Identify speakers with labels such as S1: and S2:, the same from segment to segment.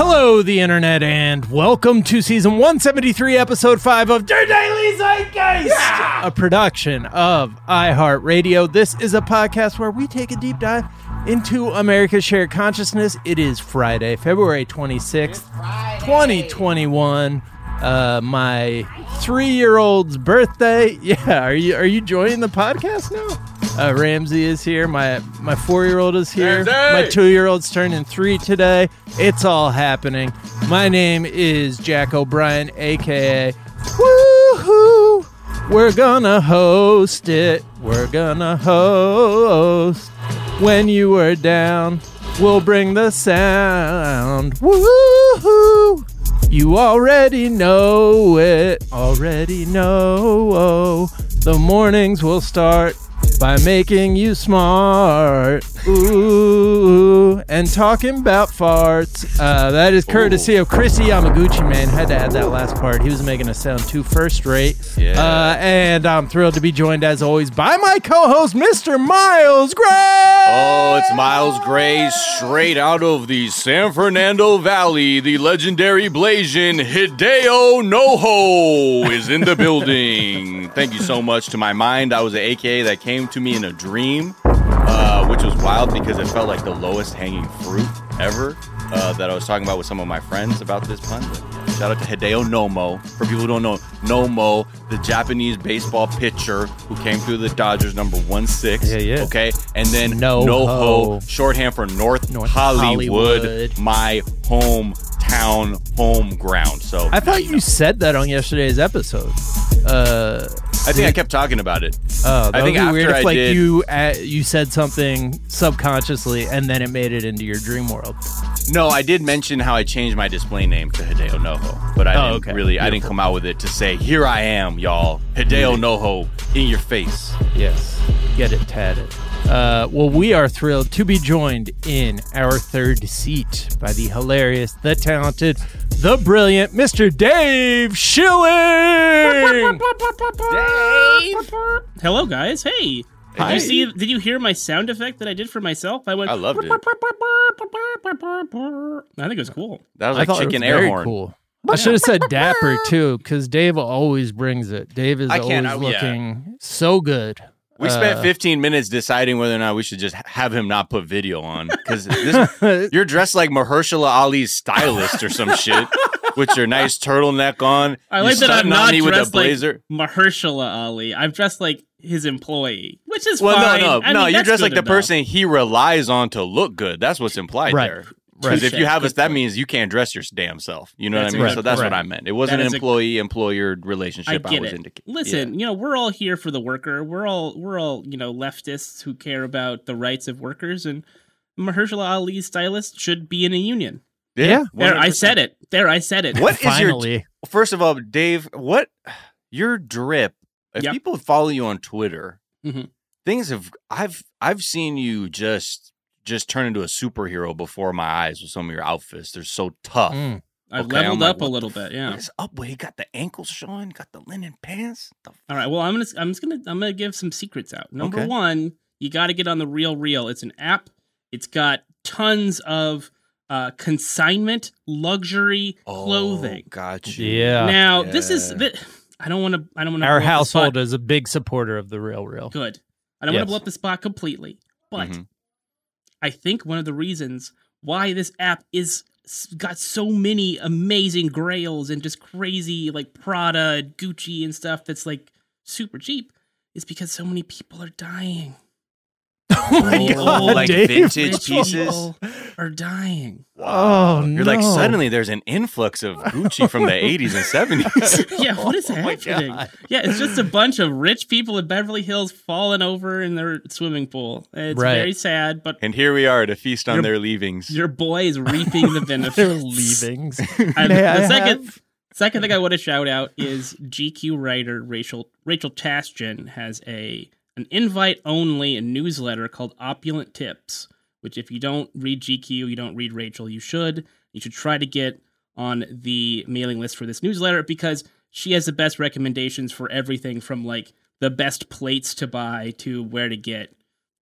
S1: Hello, the internet, and welcome to season 173, episode 5 of Der Daily Zeitgeist, a production of iHeartRadio. This is a podcast where we take a deep dive into America's shared consciousness. It is Friday, February 26th, 2021. Uh, my three-year-old's birthday. Yeah, are you are you joining the podcast now? Uh, Ramsey is here. My my four year old is here.
S2: Ramsey!
S1: My two year old's turning three today. It's all happening. My name is Jack O'Brien, aka Woohoo. We're gonna host it. We're gonna host. When you are down, we'll bring the sound. Woohoo. You already know it. Already know. The mornings will start by making you smart. Ooh, and talking about farts. Uh, that is courtesy of Chrissy Yamaguchi, man. Had to add that last part. He was making us sound too first rate.
S2: Yeah.
S1: Uh, and I'm thrilled to be joined, as always, by my co host, Mr. Miles Gray.
S2: Oh, it's Miles Gray straight out of the San Fernando Valley. The legendary Blasian Hideo Noho is in the building. Thank you so much to my mind. I was an AKA that came to me in a dream, uh, which was wild because it felt like the lowest hanging fruit ever. Uh, that I was talking about with some of my friends about this pun. But shout out to Hideo Nomo. For people who don't know, Nomo, the Japanese baseball pitcher who came through the Dodgers number one six.
S1: Yeah, yeah.
S2: Okay, and then
S1: Noho.
S2: Noho, shorthand for North,
S1: North
S2: Hollywood,
S1: Hollywood.
S2: my hometown, home ground. So
S1: I thought you said that on yesterday's episode. Uh,
S2: I think I kept talking about it.
S1: oh, that
S2: I
S1: would
S2: think
S1: be
S2: after
S1: weird if
S2: I
S1: like
S2: did-
S1: you uh, you said something subconsciously and then it made it into your dream world.
S2: No, I did mention how I changed my display name to Hideo Noho, but I
S1: Oh,
S2: didn't
S1: okay.
S2: really, I didn't
S1: Beautiful.
S2: come out with it to say, "Here I am, y'all, Hideo Noho in your face."
S1: Yes, get it tatted. Uh, well, we are thrilled to be joined in our third seat by the hilarious, the talented, the brilliant Mr. Dave Schilling.
S3: Hello, guys. Hey. Did
S2: Hi.
S3: you see? Did you hear my sound effect that I did for myself? I went.
S2: I loved it.
S3: I think it was cool.
S2: That was
S1: I
S2: like
S1: thought it
S2: chicken
S1: was
S2: air
S1: very
S2: horn.
S1: cool. I should have said dapper too, because Dave always brings it. Dave is
S2: I
S1: always
S2: can't- yeah.
S1: looking so good.
S2: We spent
S1: Uh,
S2: 15 minutes deciding whether or not we should just have him not put video on because you're dressed like Mahershala Ali's stylist or some shit with your nice turtleneck on.
S3: I like that I'm
S2: stunting
S3: not
S2: me with
S3: dressed
S2: the blazer.
S3: like Mahershala Ali. I'm dressed like his employee, which is
S2: well,
S3: fine.
S2: no, no,
S3: I
S2: no.
S3: mean,
S2: you're dressed like the
S3: enough.
S2: person he relies on to look good. That's what's implied
S1: Right.
S2: there. Because if you have us,
S3: Good
S2: that means you can't dress your damn self. You know
S3: That's
S2: what I mean?
S3: right.
S2: So that's what I meant. It wasn't an
S3: is a-
S2: employee-employer relationship.
S3: I get
S2: was
S3: it.
S2: indicating.
S3: Listen, you know, we're all here for the worker. We're all we're all you know leftists who care about the rights of workers, and Mahershala Ali's stylist should be in a union.
S1: Yeah.
S3: There, I said it. There, I said it.
S2: What is your
S1: Finally,
S2: First of all, Dave, what your drip? If
S3: Yep.
S2: people follow you on Twitter,
S3: Mhm.
S2: things have I've I've seen you just just turn into a superhero before my eyes with some of your outfits. They're so tough.
S1: Mm.
S3: I've
S2: Okay,
S3: leveled
S2: like,
S3: up a little bit. Yeah.
S2: What is up with? You got the ankles showing, got the linen pants. The
S3: All right. Well, I'm gonna I'm just gonna I'm gonna give some secrets out. Number
S2: Okay.
S3: one, you got to get on the Real Real. It's an app. It's got tons of uh, consignment luxury clothing.
S2: Oh, got you.
S1: Yeah.
S3: now, this is
S2: Yeah.
S3: thi- I don't want to I don't want to
S1: our household is a big supporter of the real real.
S3: good. I don't want to blow up the spot completely, but
S2: Mhm.
S3: I think one of the reasons why this app is got so many amazing grails and just crazy like Prada, and Gucci, and stuff that's like super cheap is because so many people are dying.
S1: Oh my god,
S2: like
S1: Dave.
S2: vintage pieces?
S3: are dying.
S1: Oh,
S2: You're like suddenly there's an influx of Gucci from the 80s and 70s.
S3: yeah, what is
S2: Oh
S3: happening? Yeah, it's just a bunch of rich people in Beverly Hills falling over in their swimming pool. It's
S1: Right.
S3: very sad, but
S2: And here we are to feast on
S3: Your-
S2: their leavings.
S3: your boy is reaping the benefits.
S1: They're leavings. I
S3: the second
S1: have-
S3: second thing I want to shout out is GQ writer Rachel Rachel Tashjian has a an invite only newsletter called Opulent Tips, which if you don't read GQ, you don't read Rachel, you should. You should try to get on the mailing list for this newsletter because she has the best recommendations for everything from like the best plates to buy to where to get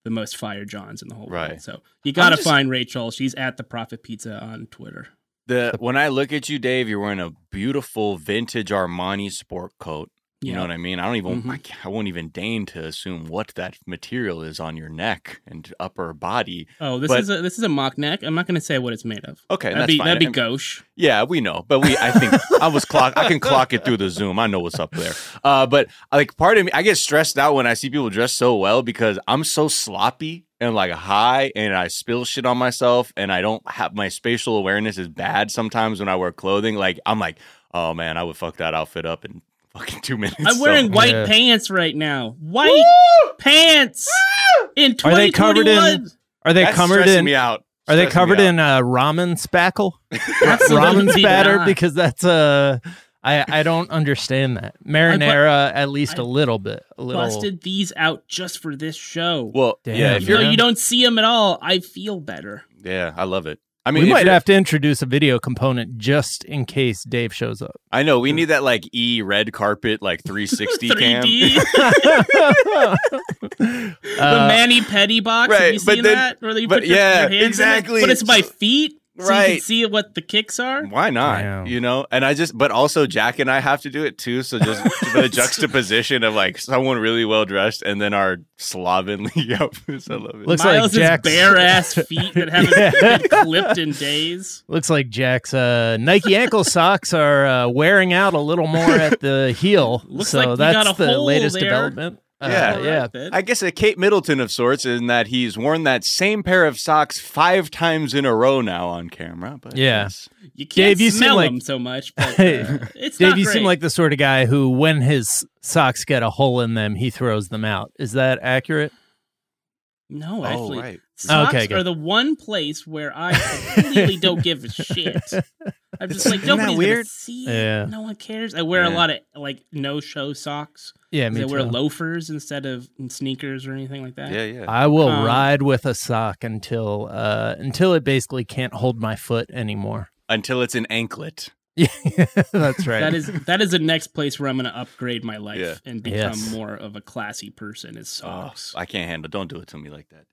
S3: the most fire johns in the whole
S2: Right.
S3: world. So you got to find Rachel. She's at the Profit Pizza on Twitter.
S2: The when I look at you, Dave, you're wearing a beautiful vintage Armani sport coat. You know what I mean? I don't even.
S3: Mhm.
S2: I, I won't even deign to assume what that material is on your neck and upper body.
S3: Oh, this
S2: But-
S3: is a this is a mock neck. I'm not going to say what it's made of.
S2: Okay,
S3: that'd
S2: that's
S3: be
S2: fine.
S3: that'd be gauche.
S2: Yeah, we know, but we. I think I was clock. I can clock it through the Zoom. I know what's up there. Uh, but like part of me, I get stressed out when I see people dress so well because I'm so sloppy and like high, and I spill shit on myself, and I don't have my spatial awareness is bad sometimes when I wear clothing. Like I'm like, oh man, I would fuck that outfit up in fucking two minutes.
S3: I'm wearing
S2: So-
S3: white
S1: Yeah.
S3: pants right now. White pants in
S1: Are they covered in- Are they
S2: That's
S1: covered
S2: stressing
S1: in?
S2: me out.
S1: Are they covered in uh, ramen spackle? Ramen spatter?
S3: not.
S1: Because that's uh, I I don't understand that marinara at least
S3: I
S1: a little bit. A little.
S3: busted these out just for this show.
S2: Well,
S1: Damn,
S2: yeah, if you're,
S1: man.
S3: you don't see them at all, I feel better.
S2: yeah, I love it. I mean,
S1: we might have to introduce a video component just in case Dave shows up.
S2: I know we need that like E red carpet like 360 cam.
S3: 3D. the
S1: Uh,
S3: Manny Petty box.
S2: right,
S3: Have you
S2: but
S3: seen
S2: then-
S3: that? Where you
S2: but
S3: put your,
S2: yeah,
S3: your hands in it?
S2: exactly.
S3: But it's my feet, so you
S2: Right.
S3: can see what the kicks are.
S2: Why not?
S1: Damn.
S2: You know, and I just, but also Jack and I have to do it too. So just the juxtaposition of like someone really well dressed and then our slovenly outfits. I love it.
S1: Looks like Jack's-
S3: bare ass feet that haven't
S1: Yeah.
S3: been clipped in days.
S1: Looks like Jack's uh, Nike ankle socks are uh, wearing out a little more at the heel.
S3: Looks
S1: so
S3: like you
S1: that's
S3: got a
S1: the
S3: hole
S1: latest
S3: there.
S1: development. Uh,
S2: Yeah.
S1: yeah.
S3: Right,
S2: I guess a Kate Middleton of sorts in that he's worn that same pair of socks five times in a row now on camera. But
S1: Yeah.
S2: yes.
S3: You can't
S1: Dave, you seem
S3: smell
S1: like-
S3: them so much, but uh, it's
S1: Dave,
S3: not
S1: you
S3: great.
S1: seem like the sort of guy who, when his socks get a hole in them, he throws them out. Is that accurate?
S3: no,
S2: Oh, right.
S3: Socks
S1: Okay, good.
S3: are the one place where I completely don't give a shit. I'm just like
S2: Isn't that
S3: nobody's
S2: weird?
S3: gonna see it.
S1: Yeah.
S3: No one cares. I wear a lot of like no show socks.
S1: Yeah,
S3: 'cause
S1: me
S3: I wear loafers instead of sneakers or anything like that.
S2: Yeah, yeah.
S1: I will
S3: Um,
S1: ride with a sock until uh, until it basically can't hold my foot anymore.
S2: Until it's an anklet.
S1: Yeah, that's right.
S3: That is that is the next place where I'm going to upgrade my life
S2: Yeah.
S3: and become
S1: Yes.
S3: more of a classy person. Is
S2: Oh,
S3: socks.
S2: I can't handle. Don't do it to me like that.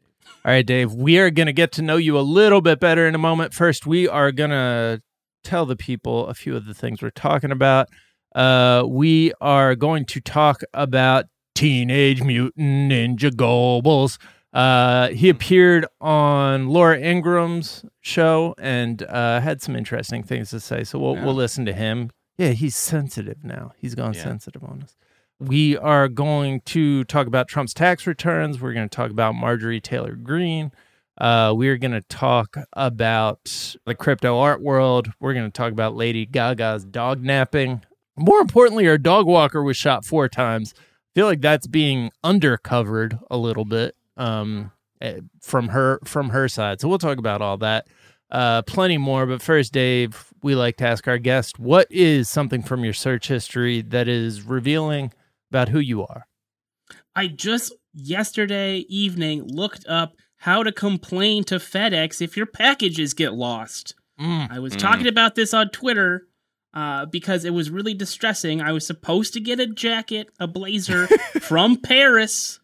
S1: All right, Dave, we are going to get to know you a little bit better in a moment. First, we are going to tell the people a few of the things we're talking about. Uh, we are going to talk about Teenage Mutant Ninja Goebbels. Uh, he appeared on Laura Ingraham's show and uh, had some interesting things to say. So we'll,
S2: Yeah.
S1: we'll listen to him. Yeah, he's sensitive now. He's gone
S2: Yeah.
S1: sensitive on us. We are going to talk about Trump's tax returns. We're going to talk about Marjorie Taylor Greene. Uh, we're going to talk about the crypto art world. We're going to talk about Lady Gaga's dog napping. More importantly, our dog walker was shot four times. I feel like that's being undercovered a little bit um, eh, from her from her side. So we'll talk about all that, uh, plenty more. But first, Dave, we like to ask our guest, what is something from your search history that is revealing about who you are?
S3: I just yesterday evening looked up how to complain to FedEx if your packages get lost. I was
S2: Mm.
S3: talking about this on Twitter uh, because it was really distressing. I was supposed to get a jacket, a blazer from Paris,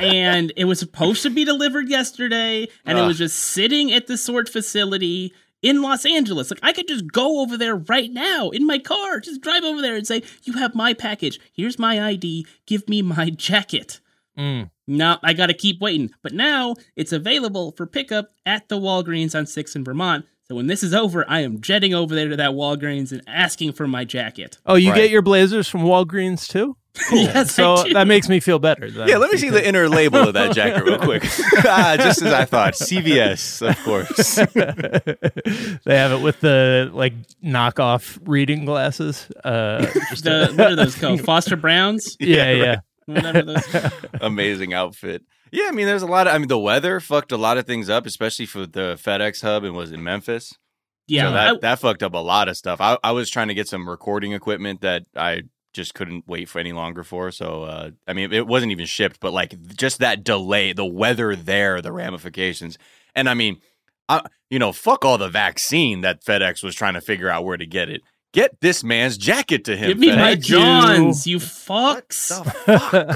S3: and it was supposed to be delivered yesterday, and it was just sitting at the sort facility in Los Angeles. Like I could just go over there right now in my car, just drive over there and say, "You have my package. Here's my ID. Give me my jacket."
S1: Mm.
S3: No, I got to keep waiting. But now it's available for pickup at the Walgreens on 6th in Vermont. So when this is over, I am jetting over there to that Walgreens and asking for my jacket.
S1: Oh, you
S2: Right.
S1: get your blazers from Walgreens too?
S3: yes,
S1: So
S3: I do.
S1: that makes me feel better. Then,
S2: Yeah, let me see the inner label of that jacket real quick. ah, just as I thought. CVS, of course.
S1: they have it with the like knockoff reading glasses. Uh, just
S3: the,
S1: a-
S3: what are those called? Foster Browns?
S1: yeah, yeah.
S3: Whatever those.
S2: Amazing outfit. Yeah, I mean, there's a lot of. I mean, the weather fucked a lot of things up, especially for the FedEx hub and was in Memphis.
S3: Yeah,
S2: so that
S3: I-
S2: that fucked up a lot of stuff. I, I was trying to get some recording equipment that I just couldn't wait for any longer for. So uh, I mean, it wasn't even shipped, but like just that delay, the weather there, the ramifications, and I mean, I, you know, fuck all the vaccine that FedEx was trying to figure out where to get it. Get this man's jacket to him.
S3: Give me
S2: FedEx.
S3: my. Johns, you
S2: What
S3: fucks.
S2: the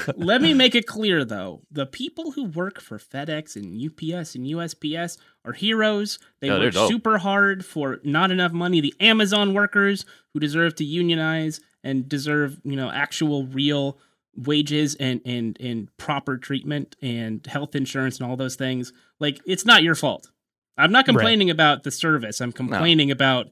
S2: fuck?
S3: Let me make it clear though. The people who work for FedEx and UPS and USPS are heroes. They
S2: they're
S3: work super hard for not enough money. The Amazon workers who deserve to unionize and deserve, you know, actual real wages and and and proper treatment and health insurance and all those things. Like it's not your fault. I'm not complaining about the service. I'm complaining about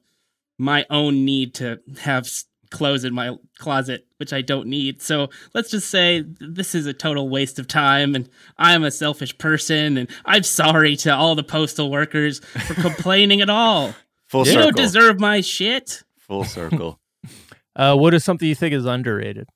S3: my own need to have clothes in my closet, which I don't need. So let's just say this is a total waste of time, and I'm a selfish person, and I'm sorry to all the postal workers for complaining at all.
S2: Full
S3: You
S2: circle.
S3: don't deserve my shit.
S2: Full circle.
S1: Uh, what is something you think is underrated?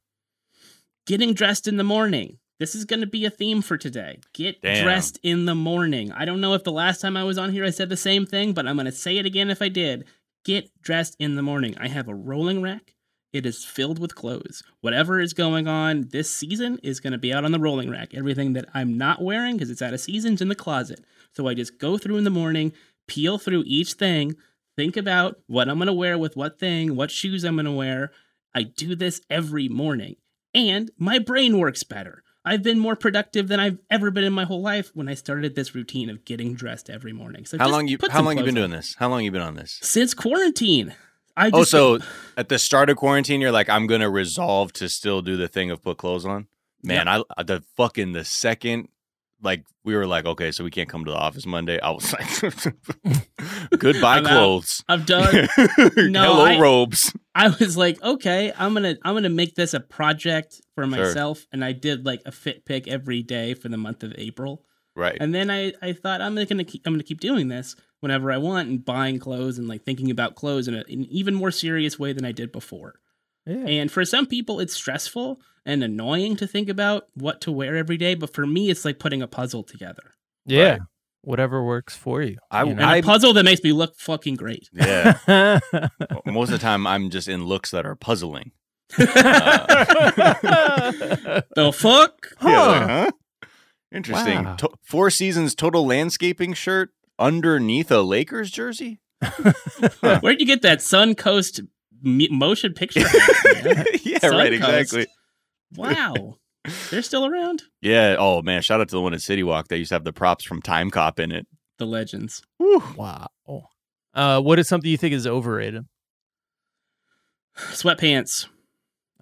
S3: Getting dressed in the morning. This is going to be a theme for today. Get
S2: Damn.
S3: dressed in the morning. I don't know if the last time I was on here I said the same thing, but I'm going to say it again if I did. Get dressed in the morning. I have a rolling rack. It is filled with clothes. Whatever is going on this season is going to be out on the rolling rack. Everything that I'm not wearing because it's out of season's in the closet. So I just go through in the morning, peel through each thing, think about what I'm going to wear with what thing, what shoes I'm going to wear. I do this every morning and my brain works better. I've been more productive than I've ever been in my whole life when I started this routine of getting dressed every morning. So
S2: How long you how long you been
S3: clothes
S2: doing this? How long you been on this?
S3: Since quarantine. I
S2: Oh, so at the start of quarantine, you're like, I'm gonna resolve to still do the thing of put clothes on. Man, I the fucking the second like we were like, okay, so we can't come to the office Monday. I was like, goodbye
S3: I'm out.
S2: clothes.
S3: I'm done. No,
S2: Hello
S3: I-
S2: robes.
S3: I was like, okay, I'm gonna I'm gonna make this a project for
S2: Sure.
S3: myself, and I did like a fit pick every day for the month of April.
S2: Right.
S3: And then I, I thought I'm gonna keep I'm gonna keep doing this whenever I want and buying clothes and like thinking about clothes in, a, in an even more serious way than I did before.
S1: Yeah.
S3: And for some people, it's stressful and annoying to think about what to wear every day. But for me, it's like putting a puzzle together.
S1: yeah.
S2: Right.
S1: Whatever works for you.
S2: I-
S1: you
S3: And
S1: know?
S3: a puzzle that makes me look fucking great.
S2: yeah. Most of the time, I'm just in looks that are puzzling.
S3: The fuck?
S2: Yeah, like, huh? Interesting.
S1: Wow.
S2: To- four seasons total landscaping shirt underneath a Lakers jersey.
S3: Where'd you get that Suncoast m- motion picture? hat, man?
S2: yeah, right.
S3: Suncoast.
S2: Exactly.
S3: wow. They're still around?
S2: Yeah. Oh man, shout out to the one at City Walk. They used to have the props from Time Cop in it.
S3: The legends.
S1: wow. Uh, what is something you think is overrated?
S3: Sweatpants.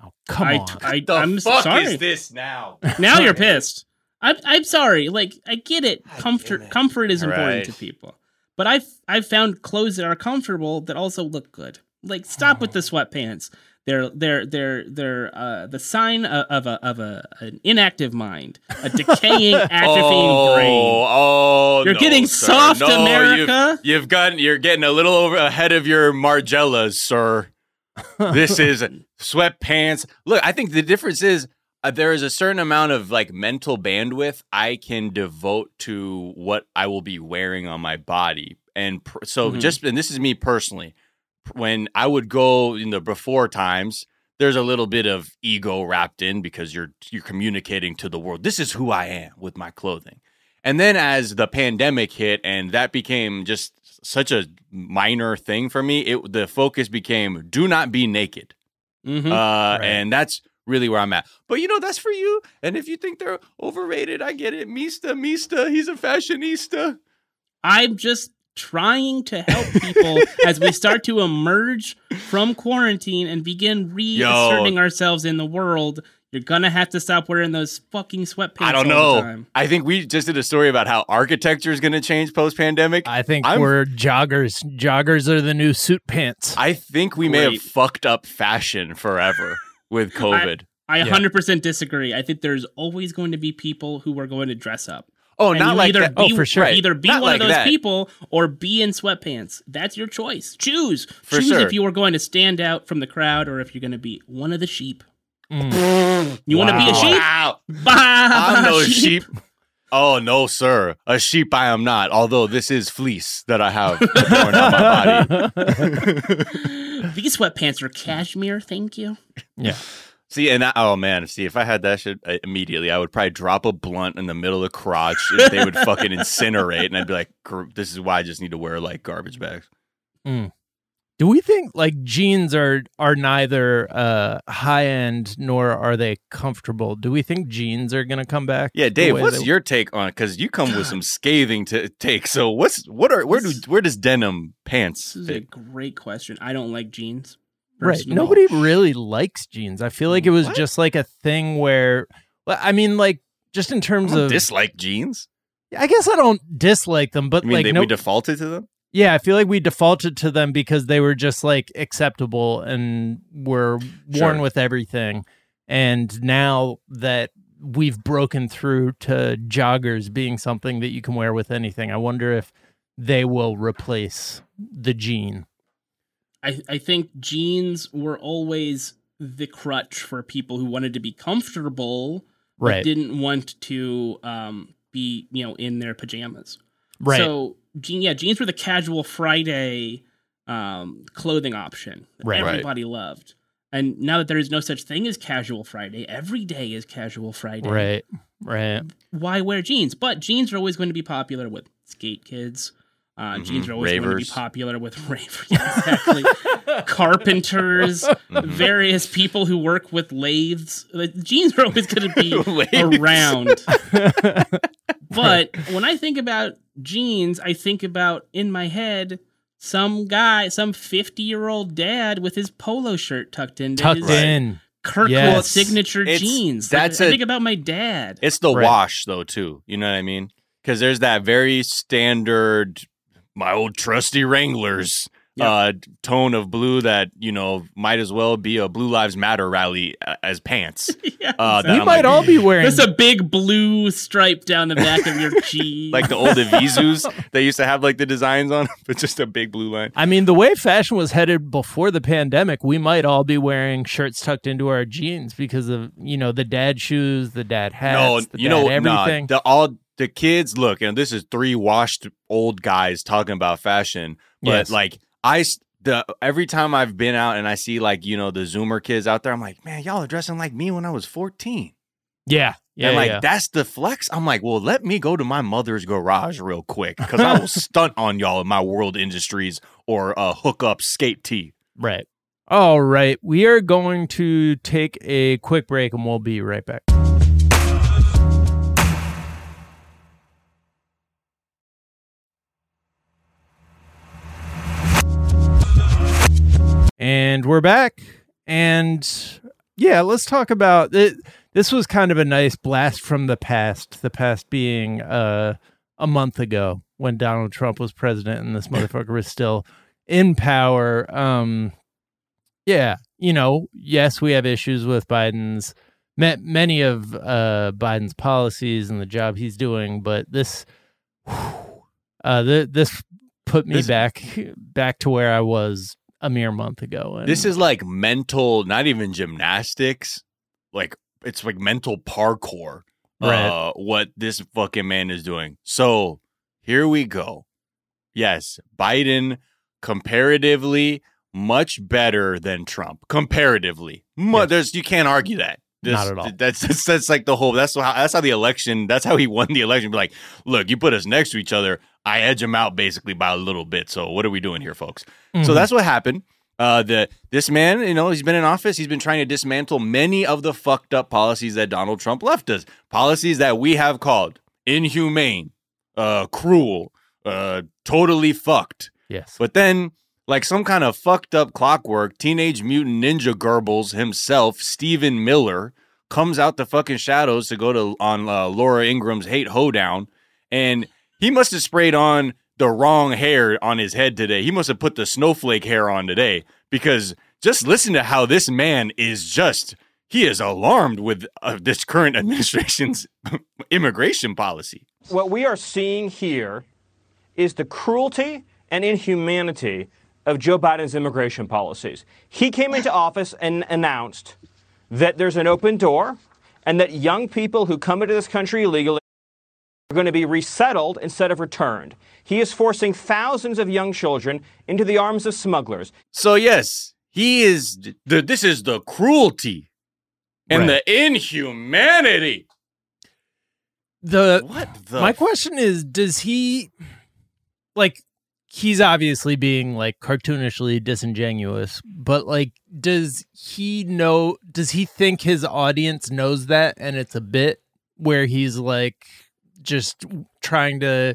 S1: Oh, come
S3: I,
S1: on.
S3: I, I'm sorry.
S2: this now?
S3: now you're pissed. I'm I'm sorry. Like I get it.
S2: God
S3: Comfort
S2: it.
S3: comfort is important
S2: Right.
S3: to people. But I've I've found clothes that are comfortable that also look good. Like stop with the sweatpants. They're they're they're they're uh, the sign of, of a of a an inactive mind, a decaying, atrophying brain.
S2: oh,
S3: You're
S2: no,
S3: getting
S2: sir.
S3: soft,
S2: No,
S3: America.
S2: You've, you've gotten. You're getting a little over ahead of your Margielas, sir. this is sweatpants. Look, I think the difference is uh, there is a certain amount of like mental bandwidth I can devote to what I will be wearing on my body, and pr- so
S3: Mhm.
S2: just and this is me personally. When I would go in the before times, there's a little bit of ego wrapped in because you're you're communicating to the world. This is who I am with my clothing. And then as the pandemic hit and that became just such a minor thing for me, it the focus became do not be naked.
S3: Mhm.
S2: Uh and that's really where I'm at. But you know, that's for you. And if you think they're overrated, I get it. Mista, Mista, he's a fashionista.
S3: I'm just trying to help people as we start to emerge from quarantine and begin reasserting ourselves in the world. You're gonna have to stop wearing those fucking sweatpants.
S2: I don't
S3: all the
S2: know.
S3: time.
S2: I think we just did a story about how architecture is going to change post pandemic.
S1: I think
S2: I'm-
S1: we're joggers. Joggers are the new suit pants.
S2: I think we may have fucked up fashion forever with COVID.
S3: I
S1: Yeah.
S3: 100% disagree. I think there's always going to be people who are going to dress up.
S2: Oh,
S3: And
S2: not
S3: you
S2: like
S3: either
S2: that.
S3: Be,
S1: Oh, for sure.
S3: Either be
S2: Not
S3: one
S2: like
S3: of those
S2: that.
S3: people or be in sweatpants. That's your choice. Choose.
S2: For
S3: Choose
S2: sure.
S3: if you are going to stand out from the crowd or if you're going to be one of the sheep.
S1: Mm.
S3: You want to be a sheep?
S2: Wow.
S3: Bah,
S2: I'm
S3: bah,
S2: no sheep. Oh no, sir. A sheep I am not. Although this is fleece that I have worn on my body.
S3: These sweatpants are cashmere, thank you.
S1: yeah.
S2: See, and I, oh man, see, if I had that shit uh, immediately, I would probably drop a blunt in the middle of the crotch, and they would fucking incinerate, and I'd be like, "This is why I just need to wear like garbage bags."
S1: Mm. Do we think like jeans are are neither uh high end nor are they comfortable? Do we think jeans are gonna come back?
S2: Yeah, Dave, what's your take on it? Because you come with some scathing to take. So what's what are where do where does denim pants
S3: This is a great question. I don't like jeans.
S1: Right? Nobody really likes jeans. I feel like it mm, was
S2: What?
S1: just like a thing where well, I mean like just in terms of
S2: dislike jeans.
S1: I guess I don't dislike them, but
S2: I mean,
S1: like
S2: they,
S1: no,
S2: we defaulted to them.
S1: yeah, I feel like we defaulted to them because they were just like acceptable and were worn
S2: Sure.
S1: with everything. And now that we've broken through to joggers being something that you can wear with anything, I wonder if they will replace the jean.
S3: I, I think jeans were always the crutch for people who wanted to be comfortable but didn't want to um, be you know in their pajamas.
S1: right.
S3: So jean, yeah, jeans were the casual Friday um, clothing option that
S1: Right.
S2: Right.
S3: everybody loved. And now that there is no such thing as casual Friday, every day is casual Friday.
S1: right. Right.
S3: Why wear jeans? But jeans are always going to be popular with skate kids. Uh, Jeans
S2: Mhm.
S3: are always going to be popular with ravers. Yeah, exactly. Carpenters,
S2: Mhm.
S3: various people who work with lathes. Like, jeans are always going to be around. but when I think about jeans, I think about in my head some guy, some 50 year old dad with his polo shirt tucked into
S1: Tucked
S3: his
S1: in.
S3: Kirkland
S1: Yes.
S3: signature
S2: It's-
S3: jeans.
S2: that's
S3: Like, I
S2: a-
S3: think about my dad.
S2: It's the
S1: Right.
S2: wash though too. You know what I mean? Because there's that very standard, my old trusty Wranglers
S3: Yeah.
S2: uh, tone of blue that you know might as well be a Blue Lives Matter rally uh, as pants.
S3: yeah,
S2: Uh, that
S1: We
S2: I'm
S1: might
S2: like-
S1: all be wearing
S3: There's a big blue stripe down the back of your jeans.
S2: like the old Evisus they used to have like the designs on, 'em, but just a big blue line.
S1: I mean, the way fashion was headed before the pandemic, we might all be wearing shirts tucked into our jeans because of you know the dad shoes, the dad hats,
S2: no,
S1: the
S2: you
S1: dad
S2: know,
S1: everything.
S2: nah, the all the kids look, and this is three washed old guys talking about fashion, but
S1: Yes.
S2: like I The, every time I've been out and I see like you know the Zoomer kids out there, I'm like, man, y'all are dressing like me when I was 14.
S1: yeah, yeah,
S2: and like
S1: yeah.
S2: that's the flex. I'm like, well, let me go to my mother's garage real quick because I will stunt on y'all in my World Industries or uh, hook up skate tee.
S1: right. All right, we are going to take a quick break, and we'll be right back. And we're back. And yeah, let's talk about it. This was kind of a nice blast from the past. The past being uh, a month ago when Donald Trump was president and this motherfucker was still in power. Um, yeah, you know, yes, we have issues with Biden's ma- many of uh, Biden's policies and the job he's doing, but this, uh, th- this put me
S2: This-
S1: back back to where I was a mere month ago. And
S2: This is like mental, not even gymnastics. Like it's like mental parkour.
S1: Right.
S2: Uh, what this fucking man is doing. So here we go. Yes, Biden comparatively much better than Trump. Comparatively, Mu-
S1: Yeah.
S2: there's you can't argue that. This-
S1: Not at all.
S2: That's, that's that's like the whole. That's how that's how the election. That's how he won the election. Be like, look, you put us next to each other. I edge him out basically by a little bit. So what are we doing here, folks? So
S1: Mhm.
S2: that's what happened. Uh, the this man, you know, he's been in office. He's been trying to dismantle many of the fucked up policies that Donald Trump left us. Policies that we have called inhumane, uh, cruel, uh, totally fucked.
S1: yes,
S2: But then, like some kind of fucked up clockwork, Teenage Mutant Ninja Goebbels himself, Stephen Miller, comes out the fucking shadows to go to on uh, Laura Ingraham's Hate Hoedown, and he must have sprayed on the wrong hair on his head today. He must have put the snowflake hair on today because just listen to how this man is just. He is alarmed with uh, this current administration's immigration policy.
S4: What we are seeing here is the cruelty and inhumanity of Joe Biden's immigration policies. He came into office and announced that there's an open door and that young people who come into this country illegally are going to be resettled instead of returned. He is forcing thousands of young children into the arms of smugglers.
S2: So yes, he is the this is the cruelty and
S1: Right.
S2: the inhumanity.
S1: the
S2: What the
S1: my question is does he like he's obviously being like cartoonishly disingenuous, but like, does he know? Does he think his audience knows that, and it's a bit where he's like just trying to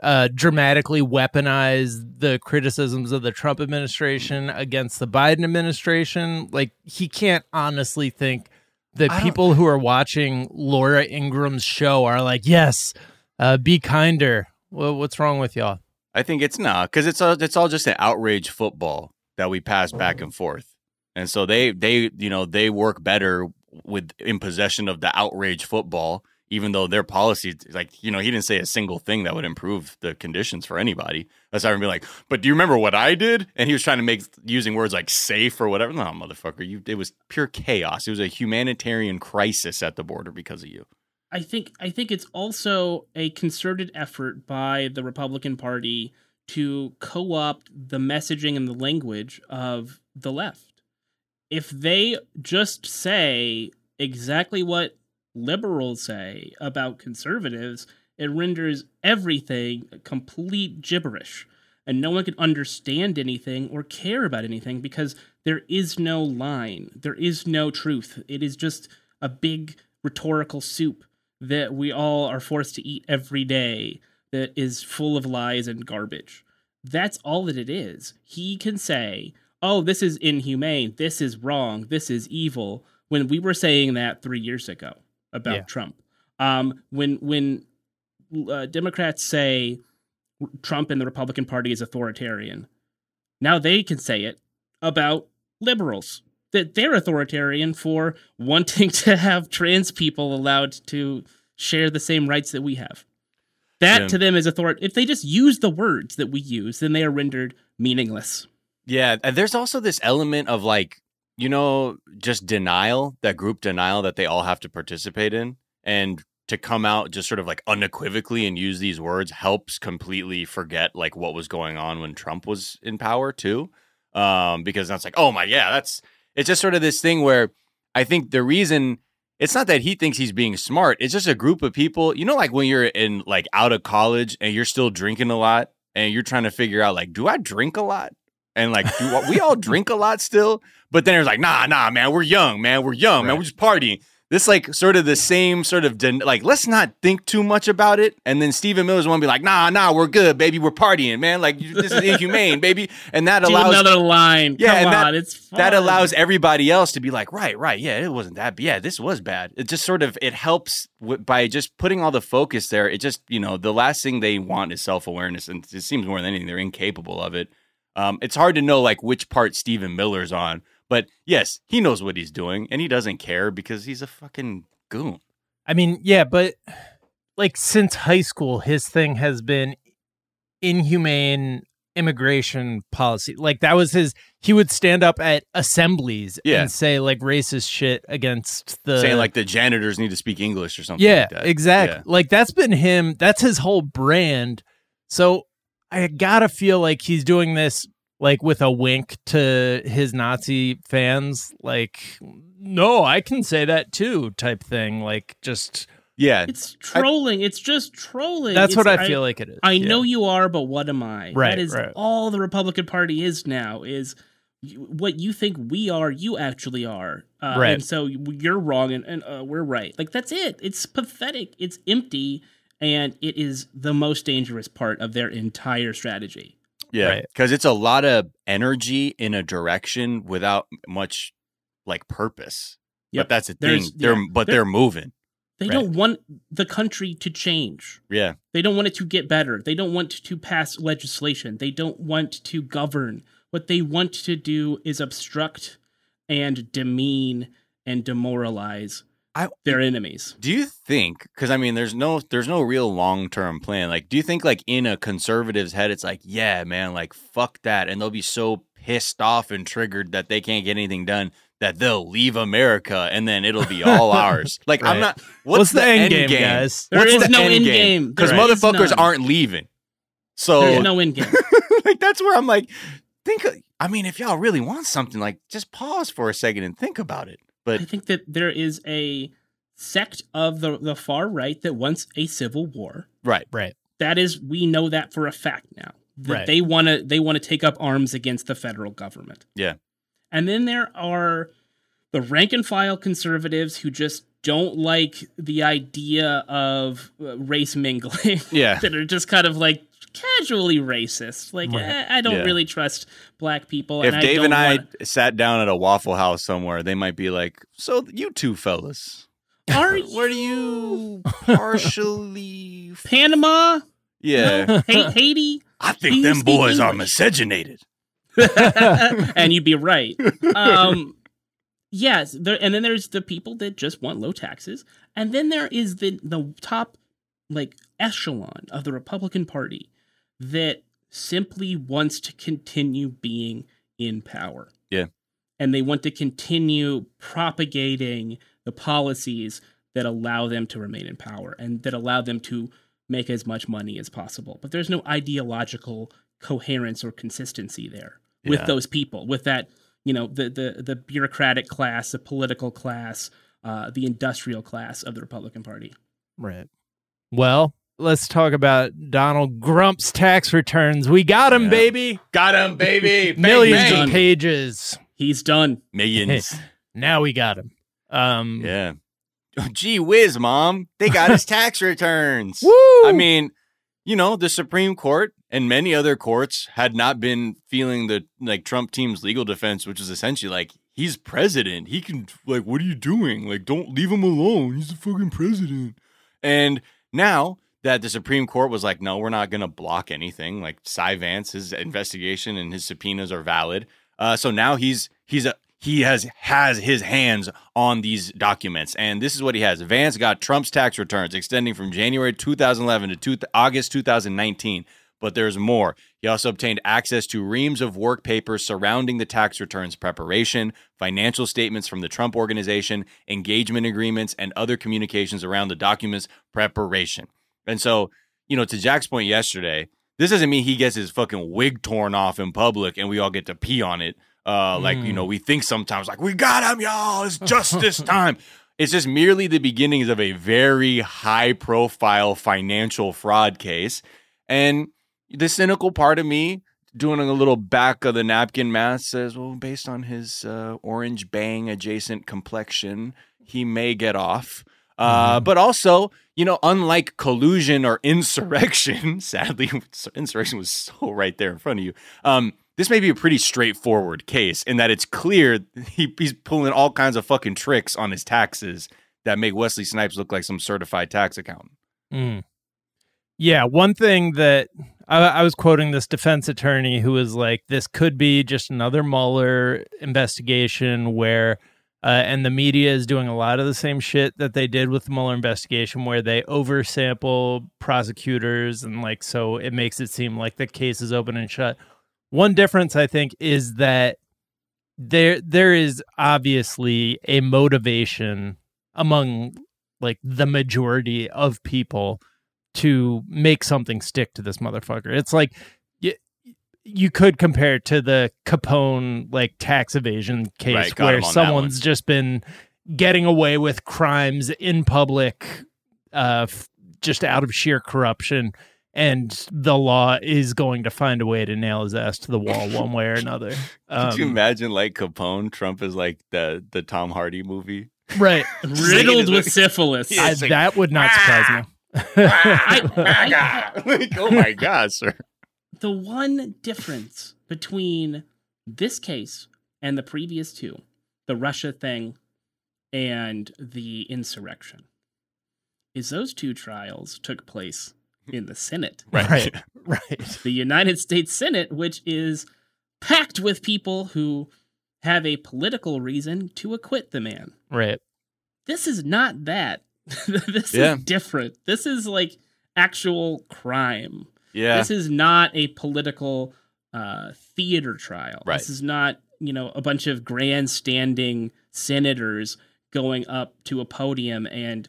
S1: uh, dramatically weaponize the criticisms of the Trump administration against the Biden administration? Like, he can't honestly think that people who are watching Laura Ingraham's show are like, yes, uh, be kinder. Well, what's wrong with y'all?
S2: I think it's not because it's all it's all just an outrage football that we pass back and forth, and so they they you know they work better with in possession of the outrage football, even though their policy like you know he didn't say a single thing that would improve the conditions for anybody. Aside from being like, but do you remember what I did? And he was trying to make using words like safe or whatever. No, motherfucker, you it was pure chaos. It was a humanitarian crisis at the border because of you.
S3: I think I think it's also a concerted effort by the Republican Party to co-opt the messaging and the language of the left. If they just say exactly what liberals say about conservatives, it renders everything complete gibberish. And no one can understand anything or care about anything because there is no line. There is no truth. It is just a big rhetorical soup that we all are forced to eat every day that is full of lies and garbage. That's all that it is. He can say, oh, this is inhumane, this is wrong, this is evil, when we were saying that three years ago about
S1: Yeah.
S3: Trump. Um, when when uh, Democrats say Trump and the Republican Party is authoritarian, now they can say it about liberals that they're authoritarian for wanting to have trans people allowed to share the same rights that we have. That
S2: Yeah.
S3: to them is authority. If they just use the words that we use, then they are rendered meaningless.
S2: Yeah, and there's also this element of like, you know, just denial, that group denial that they all have to participate in. And to come out just sort of like unequivocally and use these words helps completely forget like what was going on when Trump was in power too. Um, because that's like, oh my, yeah, that's it's just sort of this thing where I think the reason it's not that he thinks he's being smart, it's just a group of people, you know, like when you're in like out of college and you're still drinking a lot and you're trying to figure out like, do I drink a lot? And like, do we all drink a lot still? But then it's like, nah, nah, man, we're young, man, we're young, man, we're just partying. This like sort of the same sort of den- like, let's not think too much about it. And then Stephen Miller's one be like, nah, nah, we're good, baby, we're partying, man. Like you- this is inhumane, baby. And that
S3: Do
S2: allows
S3: another line.
S2: Yeah,
S3: Come
S2: and that-
S3: on, it's fun.
S2: that allows everybody else to be like, right, right, yeah, it wasn't that, yeah, this was bad. It just sort of it helps w- by just putting all the focus there. It just you know the last thing they want is self awareness, and it seems more than anything they're incapable of it. Um, it's hard to know like which part Stephen Miller's on, but yes, he knows what he's doing, and he doesn't care because he's a fucking goon.
S1: I mean, yeah, but like since high school, his thing has been inhumane immigration policy. Like that was his. He would stand up at assemblies
S2: Yeah.
S1: and say like racist shit against the
S2: Saying like the janitors need to speak English or something.
S1: yeah,
S2: like that.
S1: exactly.
S2: Yeah.
S1: Like that's been him. That's his whole brand. So I gotta feel like he's doing this like with a wink to his Nazi fans. Like, no, I can say that too, type thing. Like, just
S2: Yeah,
S3: It's trolling. it's just trolling.
S1: that's
S3: It's-
S1: what I feel like it is.
S3: I
S1: Yeah.
S3: know you are, but what am I?
S1: Right,
S3: That is
S1: right.
S3: all the Republican Party is now. Is what you think we are, you actually are. Uh,
S1: Right.
S3: And so you're wrong, and, and uh, we're right. Like that's it. It's pathetic. It's empty, and it is the most dangerous part of their entire strategy.
S2: Yeah,
S1: Right.
S2: because it's a lot of energy in a direction without much like purpose.
S3: Yep.
S2: But that's the
S3: There's-
S2: thing. They're
S3: yeah.
S2: but
S3: There-
S2: they're moving.
S3: They
S1: Right.
S3: don't want the country to change.
S2: Yeah,
S3: They don't want it to get better. They don't want to pass legislation. They don't want to govern. What they want to do is obstruct and demean and demoralize
S2: I
S3: their enemies.
S2: Do you think? Because I mean, there's no there's no real long term plan. Like, do you think like in a conservative's head, it's like, yeah, man, like fuck that, and they'll be so pissed off and triggered that they can't get anything done that they'll leave America and then it'll be all ours. Like, I'm not. What's,
S1: What's the end game, guys?
S3: There
S2: What's
S3: is
S2: the
S3: no
S2: end
S3: end
S2: game?
S3: game.
S2: Because
S3: There is
S2: motherfuckers aren't leaving. So
S3: There's no end game.
S2: like that's where I'm like, think. I mean, if y'all really want something, like just pause for a second and think about it. But
S3: I think that there is a sect of the, the far right that wants a civil war.
S2: right,
S1: right.
S3: That is, we know that for a fact now. that
S1: Right.
S3: they want to they want to take up arms against the federal government.
S2: Yeah.
S3: And then there are the rank and file conservatives who just don't like the idea of uh, race mingling.
S2: Yeah.
S3: that are just kind of like casually racist. Like
S1: Right.
S3: eh, I don't
S2: Yeah.
S3: really trust black people.
S2: If
S3: and
S2: Dave
S3: I don't
S2: and I
S3: wanna-
S2: sat down at a Waffle House somewhere, they might be like, "So you two fellas,
S3: are
S2: where do you partially?"
S3: Panama,
S2: yeah,
S3: Ha- Haiti,
S2: I think them
S3: speak
S2: boys are miscegenated.
S3: and you'd be right. Um, yes, there, and then there's the people that just want low taxes, and then there is the the top like echelon of the Republican Party that simply wants to continue being in power.
S2: Yeah.
S3: and they want to continue propagating the policies that allow them to remain in power and that allow them to make as much money as possible. But there's no ideological coherence or consistency there with those people, with that, you know, the the the bureaucratic class, the political class, uh, the industrial class of the Republican Party.
S1: Right. Well, let's talk about Donald Grump's tax returns. We got him,
S2: Yeah.
S1: baby.
S2: Got him, baby. Bang,
S1: Millions
S2: bang.
S1: of pages.
S3: He's done.
S2: Millions.
S1: Now we got him. Um,
S2: yeah. Oh, gee whiz, mom! They got his tax returns.
S1: Woo!
S2: I mean, you know, the Supreme Court and many other courts had not been feeling the like Trump team's legal defense, which is essentially like he's president. He can like, what are you doing? Like, don't leave him alone. He's the fucking president. And now that the Supreme Court was like, no, we're not going to block anything. Like Cy Vance, his investigation and his subpoenas are valid. Uh, so now he's he's a he has has his hands on these documents, and this is what he has. Vance got Trump's tax returns extending from January 2011 to two, August 2019. But there's more. He also obtained access to reams of work papers surrounding the tax returns preparation, financial statements from the Trump organization, engagement agreements, and other communications around the documents preparation. And so, you know, to Jack's point yesterday, this doesn't mean he gets his fucking wig torn off in public and we all get to pee on it. Uh, like, you know, we think sometimes, like, we got him, y'all. It's justice time. It's just merely the beginnings of a very high profile financial fraud case. And the cynical part of me doing a little back of the napkin math says, well, based on his uh, orange bang adjacent complexion, he may get off. Uh, But also, you know, unlike collusion or insurrection, sadly, insurrection was so right there in front of you. Um, this may be a pretty straightforward case in that it's clear he, he's pulling all kinds of fucking tricks on his taxes that make Wesley Snipes look like some certified tax accountant.
S1: Mm. Yeah, one thing that I, I was quoting this defense attorney who was like, "This could be just another Mueller investigation where." Uh, and the media is doing a lot of the same shit that they did with the Mueller investigation, where they oversample prosecutors, and like so it makes it seem like the case is open and shut. One difference, I think, is that there there is obviously a motivation among like the majority of people to make something stick to this motherfucker. It's like you, you could compare it to the Capone like tax evasion case
S2: Right,
S1: where
S2: on
S1: someone's just been getting away with crimes in public uh f- just out of sheer corruption and the law is going to find a way to nail his ass to the wall one way or another.
S2: Could you
S1: Um,
S2: imagine like Capone? Trump is like the the Tom Hardy movie.
S1: right.
S3: Riddled with syphilis.
S2: Yeah,
S1: I,
S2: like,
S1: that would not surprise me.
S3: I- ah, I- ah, ah,
S2: like, oh my god, sir!
S3: The one difference between this case and the previous two, the Russia thing and the insurrection, is those two trials took place in the Senate.
S1: right. Right.
S3: The United States Senate, which is packed with people who have a political reason to acquit the man.
S1: Right.
S3: This is not that. this
S2: Yeah.
S3: is different. This is like actual crime.
S2: Yeah,
S3: This is not a political uh, theater trial.
S2: Right.
S3: This is not, you know, a bunch of grandstanding senators going up to a podium and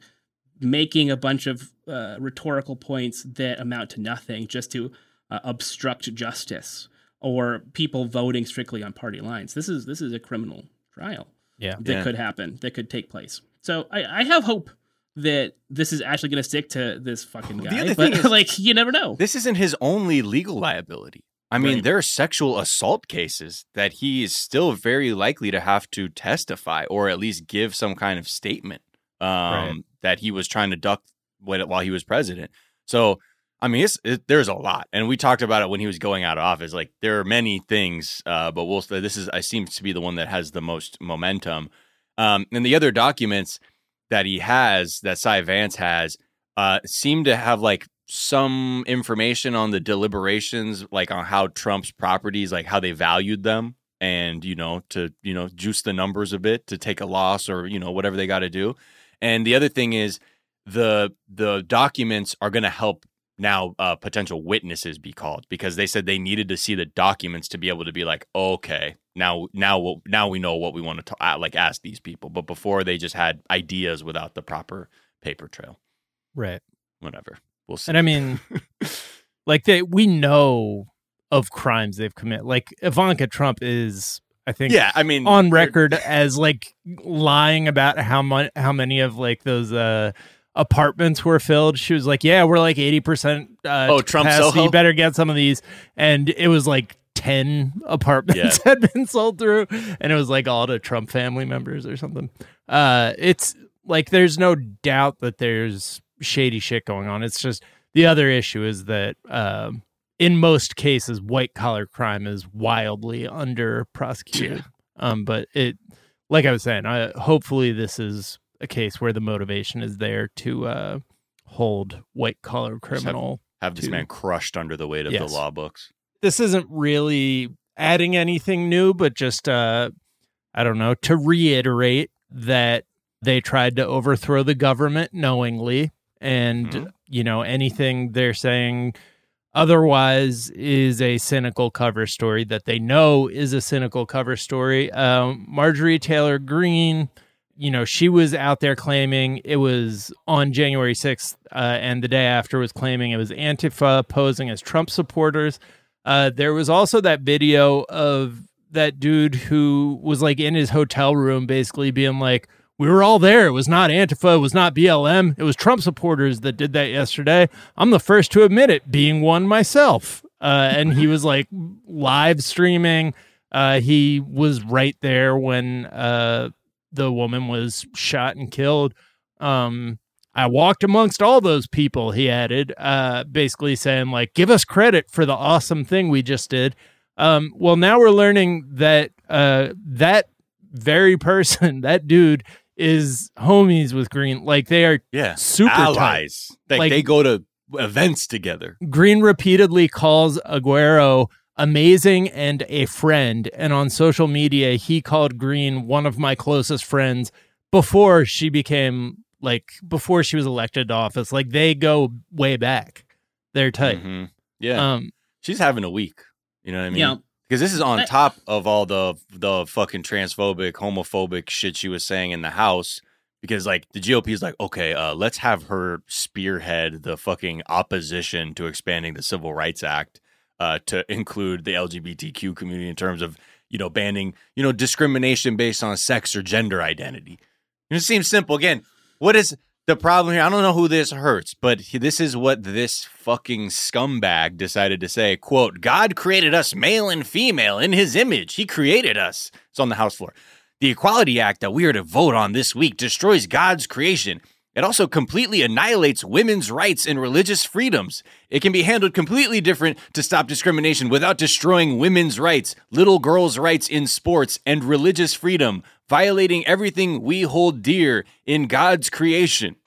S3: making a bunch of uh, rhetorical points that amount to nothing just to uh, obstruct justice or people voting strictly on party lines. This is this is a criminal trial
S1: Yeah.
S3: that
S2: Yeah.
S3: could happen, that could take place. So I, I have hope that this is actually going to stick to this fucking guy.
S2: The other
S3: But
S2: thing is-
S3: like, you never know.
S2: This isn't his only legal liability. I mean,
S3: Right.
S2: there are sexual assault cases that he is still very likely to have to testify or at least give some kind of statement um,
S1: Right.
S2: that he was trying to duck while he was president. So, I mean, it's, it, there's a lot, and we talked about it when he was going out of office. Like there are many things, uh, but we'll. Say this is I seems to be the one that has the most momentum. Um, and the other documents that he has, that Cy Vance has, uh, seem to have like some information on the deliberations, like on how Trump's properties, like how they valued them, and you know, to you know, juice the numbers a bit to take a loss or you know whatever they got to do. And the other thing is the the documents are going to help now uh, potential witnesses be called because they said they needed to see the documents to be able to be like, okay, now now what now we know what we want to uh, like ask these people. But before they just had ideas without the proper paper trail.
S1: Right.
S2: Whatever. We'll see.
S1: And I mean, like they, we know of crimes they've committed. Like Ivanka Trump is, I think,
S2: yeah, I mean,
S1: on record as like lying about how much, how many of like those uh apartments were filled. She was like, "Yeah, we're like eighty percent. Uh,
S2: Oh, Trump
S1: capacity.
S2: Soho?
S1: You better get some of these." And it was like ten apartments had been sold through, and it was like all to Trump family members or something. Uh, it's like there's no doubt that there's shady shit going on. It's just the other issue is that um, in most cases, white collar crime is wildly under prosecuted. Um, but it, like I was saying, I, hopefully this is a case where the motivation is there to uh, hold white collar criminal.
S2: have this
S1: to-
S2: man crushed under the weight of
S1: Yes.
S2: the law books.
S1: This isn't really adding anything new, but just uh, I don't know to reiterate that they tried to overthrow the government knowingly, and
S2: Mhm.
S1: you know anything they're saying otherwise is a cynical cover story that they know is a cynical cover story. Um, Marjorie Taylor Greene, you know, she was out there claiming it was on January 6th, uh, and the day after was claiming it was Antifa posing as Trump supporters. Uh, there was also that video of that dude who was like in his hotel room, basically being like, we were all there. It was not Antifa. It was not BLM. It was Trump supporters that did that yesterday. I'm the first to admit it, being one myself. Uh, and he was like live streaming. Uh, he was right there when uh, the woman was shot and killed. Um, I walked amongst all those people, he added, uh, basically saying, like, give us credit for the awesome thing we just did. Um, well, now we're learning that uh, that very person, that dude, is homies with Greene. Like, they are
S2: Yeah,
S1: super tight.
S2: allies. Like,
S1: Like-
S2: they go to events together.
S1: Greene repeatedly calls Aguero amazing and a friend. And on social media, he called Greene one of my closest friends before she became like before she was elected to office. Like they go way back. They're tight.
S2: Mhm. Yeah,
S1: Um
S2: she's having a week. You know what I mean?
S3: yeah.
S2: Because this is on top of all the the fucking transphobic, homophobic shit she was saying in the House. Because like the GOP is like, okay, uh, let's have her spearhead the fucking opposition to expanding the Civil Rights Act uh, to include the LGBTQ community in terms of you know banning you know discrimination based on sex or gender identity. It seems simple. Again, what is the problem here? I don't know who this hurts, but this is what this fucking scumbag decided to say. Quote, God created us male and female in his image. He created us. It's on the House floor. The Equality Act that we are to vote on this week destroys God's creation. It also completely annihilates women's rights and religious freedoms. It can be handled completely different to stop discrimination without destroying women's rights, little girls' rights in sports, and religious freedom, violating everything we hold dear in God's creation.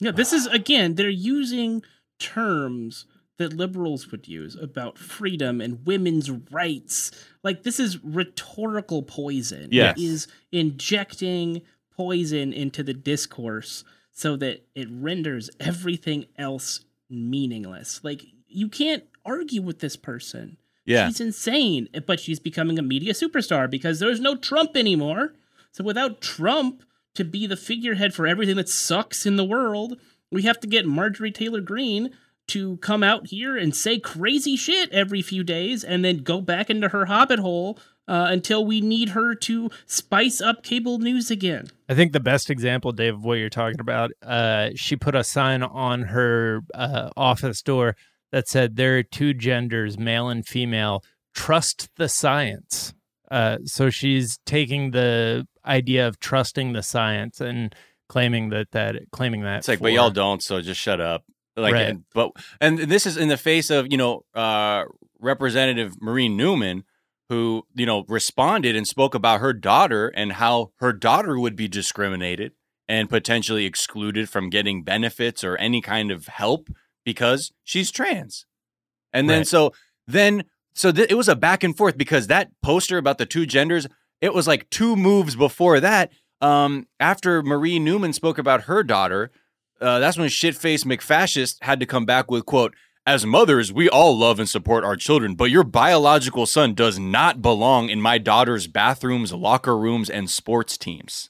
S3: Yeah, this is again, they're using terms that liberals would use about freedom and women's rights. Like this is rhetorical poison.
S2: Yes.
S3: It is injecting poison into the discourse so that it renders everything else meaningless. Like you can't argue with this person.
S2: Yeah.
S3: She's insane, but she's becoming a media superstar because there's no Trump anymore. So without Trump to be the figurehead for everything that sucks in the world, we have to get Marjorie Taylor Greene to come out here and say crazy shit every few days and then go back into her hobbit hole uh, until we need her to spice up cable news again.
S1: I think the best example, Dave, of what you're talking about, uh, she put a sign on her uh, office door that said, There are two genders, male and female. Trust the science. Uh, so she's taking the idea of trusting the science and claiming that that claiming that
S2: It's like,
S1: for-
S2: but y'all don't, so just shut up. Like,
S1: Right.
S2: and, but and this is in the face of you know uh, Representative Marie Newman, who you know responded and spoke about her daughter and how her daughter would be discriminated and potentially excluded from getting benefits or any kind of help because she's trans. And then
S1: Right.
S2: so then so th- it was a back and forth because that poster about the two genders, it was like two moves before that. Um, after Marie Newman spoke about her daughter, uh, that's when shitface McFascist had to come back with quote. As mothers, we all love and support our children, but your biological son does not belong in my daughter's bathrooms, locker rooms, and sports teams.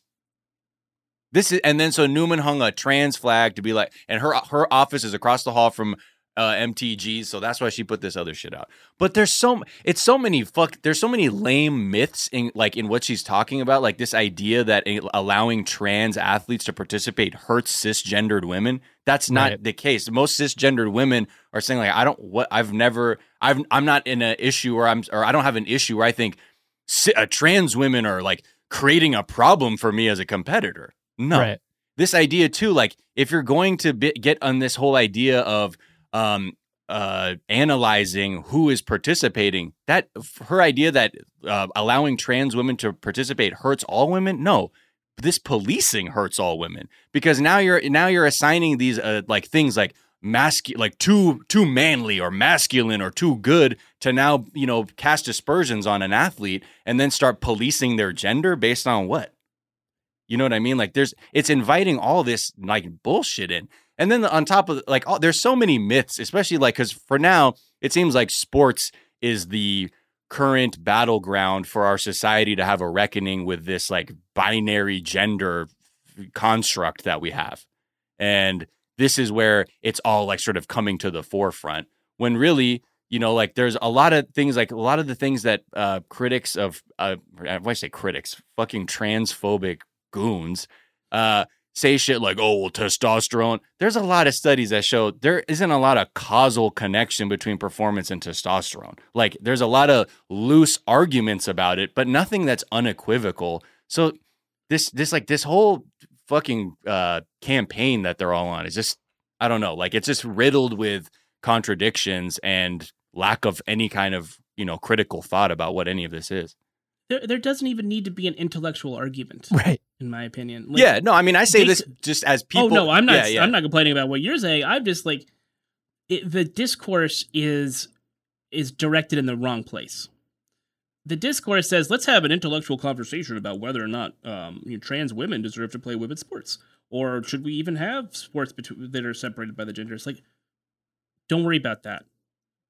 S2: This is, and then so Newman hung a trans flag to be like, and her her office is across the hall from uh, MTG, so that's why she put this other shit out. But there's so it's so many fuck there's so many lame myths in like in what she's talking about, like this idea that allowing trans athletes to participate hurts cisgendered women. That's not
S1: Right.
S2: the case. Most cisgendered women are saying like, I don't what I've never I've I'm not in an issue where I'm or I don't have an issue where I think uh, trans women are like creating a problem for me as a competitor. No,
S1: Right.
S2: this idea too like if you're going to be, get on this whole idea of um uh analyzing who is participating that her idea that uh, allowing trans women to participate hurts all women no this policing hurts all women because now you're now you're assigning these uh, like things like masculine like too too manly or masculine or too good to now you know cast aspersions on an athlete and then start policing their gender based on what you know what I mean? Like there's it's inviting all this like bullshit in. And then on top of like there's so many myths, especially like cuz for now it seems like sports is the current battleground for our society to have a reckoning with this like binary gender construct that we have. And this is where it's all like sort of coming to the forefront when really you know like there's a lot of things like a lot of the things that uh critics of uh why I say critics fucking transphobic goons uh say shit like oh well testosterone. There's a lot of studies that show there isn't a lot of causal connection between performance and testosterone. Like there's a lot of loose arguments about it but nothing that's unequivocal. So this this like this whole fucking uh campaign that they're all on is just i don't know like it's just riddled with contradictions and lack of any kind of you know critical thought about what any of this is.
S3: There, there doesn't even need to be an intellectual argument,
S1: Right.
S3: In my opinion. Like,
S2: yeah no i mean i say this just as people
S3: oh no, I'm not.
S2: yeah, yeah.
S3: I'm not complaining about what you're saying. I'm just like, it, the discourse is is directed in the wrong place. The discourse says, let's have an intellectual conversation about whether or not um, you know, trans women deserve to play women's sports, or should we even have sports between, that are separated by the genders? Like, don't worry about that.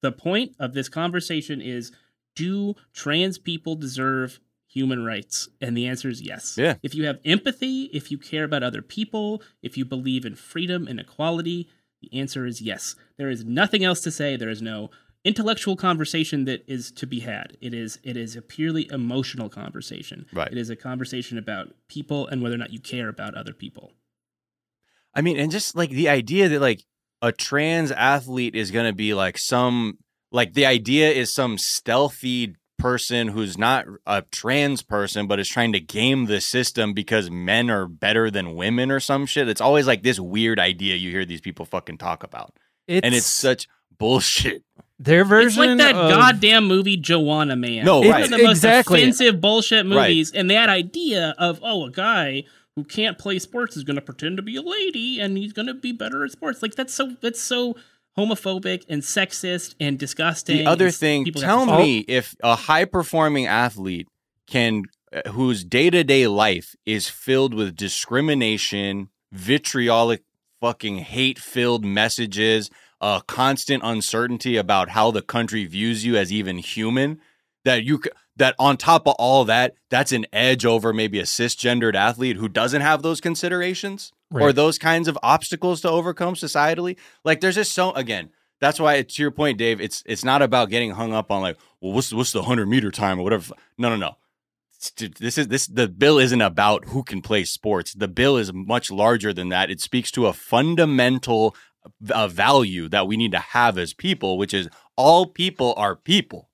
S3: The point of this conversation is, do trans people deserve human rights? And the answer is yes.
S2: Yeah.
S3: If you have empathy, if you care about other people, if you believe in freedom and equality, the answer is yes. There is nothing else to say. There is no intellectual conversation that is to be had. It is it is a purely emotional conversation.
S2: Right.
S3: It is a conversation about people and whether or not you care about other people.
S2: I mean, and just like the idea that like a trans athlete is going to be like some like the idea is some stealthy person who's not a trans person but is trying to game the system because men are better than women or some shit. It's always like this weird idea you hear these people fucking talk about.
S1: It's,
S2: and it's such bullshit.
S1: their version It's
S3: like that
S1: of,
S3: goddamn movie Juwanna Mann.
S2: No,
S3: One
S2: right.
S3: of the most
S1: Exactly.
S3: offensive bullshit
S2: Right.
S3: movies, and that idea of oh, a guy who can't play sports is going to pretend to be a lady and he's going to be better at sports. Like that's so that's so homophobic and sexist and disgusting.
S2: The other thing,
S3: people
S2: tell me if a high performing athlete can, uh, whose day to day life is filled with discrimination, vitriolic, fucking hate filled messages, a constant uncertainty about how the country views you as even human, that you that on top of all that, that's an edge over maybe a cisgendered athlete who doesn't have those considerations or those kinds of obstacles to overcome societally. Like there's just so again, That's why, to your point, Dave, it's it's not about getting hung up on like, well, what's what's the hundred meter time or whatever. No, no, no. This is this. The bill isn't about who can play sports. The bill is much larger than that. It speaks to a fundamental uh, value that we need to have as people, which is all people are people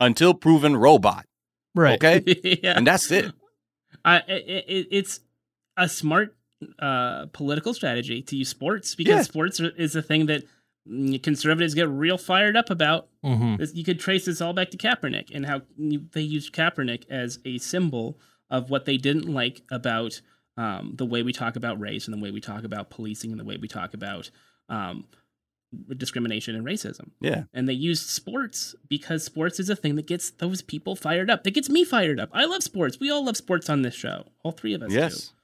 S2: until proven robot.
S1: Right.
S2: Okay,
S3: yeah.
S2: and that's it.
S3: I, it, it's a smart uh, political strategy to use sports because
S2: Yeah.
S3: sports is a thing that mm, conservatives get real fired up about.
S1: hmm
S3: You could trace this all back to Kaepernick and how they used Kaepernick as a symbol of what they didn't like about um, the way we talk about race and the way we talk about policing and the way we talk about um, discrimination and racism.
S2: Yeah,
S3: And they used sports because sports is a thing that gets those people fired up. That gets me fired up. I love sports. We all love sports on this show. All three of us do.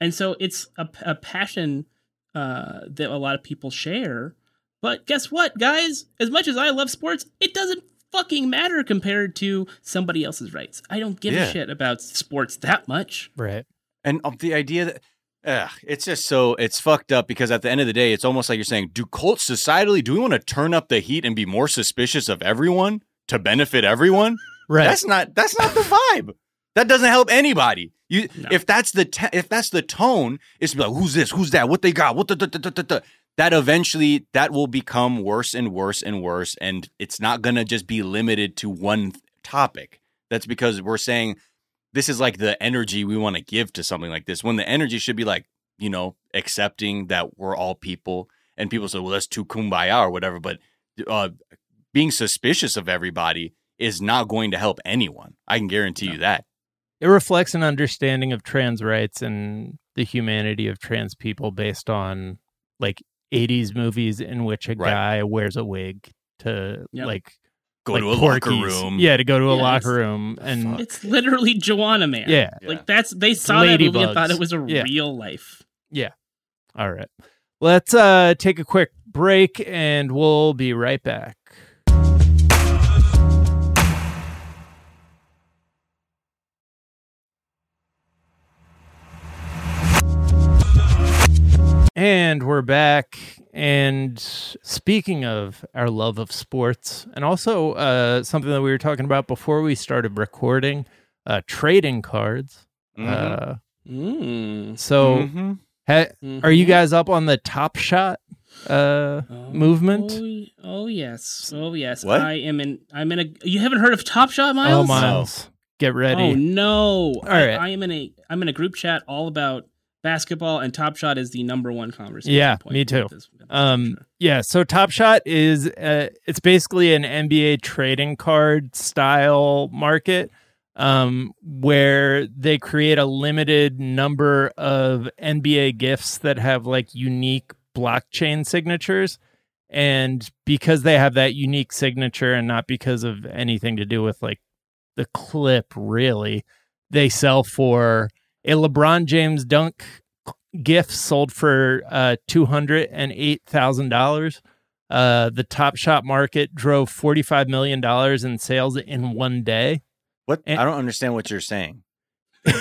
S2: Yes,
S3: And so it's a, a passion uh, that a lot of people share. But guess what, guys? As much as I love sports, it doesn't fucking matter compared to somebody else's rights. I don't give
S2: Yeah.
S3: a shit about sports that much.
S1: Right.
S2: and um, the idea that. Ugh, it's just so it's fucked up because at the end of the day, it's almost like you're saying, do cults societally, do we want to turn up the heat and be more suspicious of everyone to benefit everyone?
S1: Right.
S2: That's not that's not the vibe. That doesn't help anybody. You
S3: No.
S2: if that's the te- if that's the tone, it's like who's this, who's that, what they got, what the, the, the, the, that eventually that will become worse and worse and worse, and it's not gonna just be limited to one topic. That's because we're saying this is like the energy we want to give to something like this. When the energy should be like you know accepting that we're all people, and people say, well, that's too kumbaya or whatever, but uh, being suspicious of everybody is not going to help anyone. I can guarantee you that.
S1: It reflects an understanding of trans rights and the humanity of trans people based on like 80s movies in which a
S2: Right.
S1: guy wears a wig to
S3: Yep.
S1: like
S2: Go
S1: like
S2: to a locker room.
S1: Yeah, to go to a
S3: Yeah,
S1: locker room and
S2: Fuck.
S3: It's literally Juwanna Mann.
S1: yeah.
S2: Yeah.
S3: Like that's they saw that movie and thought it was a
S1: Yeah.
S3: real life. Yeah.
S1: All right. Let's uh take a quick break and we'll be right back. And we're back. And speaking of our love of sports, and also uh, something that we were talking about before we started recording, uh, trading cards.
S2: Mhm.
S1: Uh,
S3: Mm.
S1: so,
S2: Mhm.
S1: ha- are you
S3: Mhm.
S1: guys up on the Top Shot uh,
S3: Oh,
S1: movement?
S3: Oh, oh yes. Oh yes.
S2: What?
S3: I am in. I'm in a. You haven't heard of Top Shot, Miles?
S1: Oh, Miles, get ready.
S3: Oh no! All
S1: right.
S3: I, am in a. I'm in a group chat all about basketball, and Top Shot is the number one conversation.
S1: Yeah,
S3: point
S1: me too.
S3: at this- at this
S1: Um,
S3: juncture.
S1: yeah. So Top Shot is uh, it's basically an NBA trading card style market, um, where they create a limited number of NBA gifts that have like unique blockchain signatures, and because they have that unique signature, and not because of anything to do with like the clip, really, they sell for a LeBron James dunk gift sold for uh, two hundred and eight thousand dollars. Uh, the Top Shot market drove forty five million dollars in sales in one day.
S2: What?
S1: And-
S2: I don't understand what you're saying.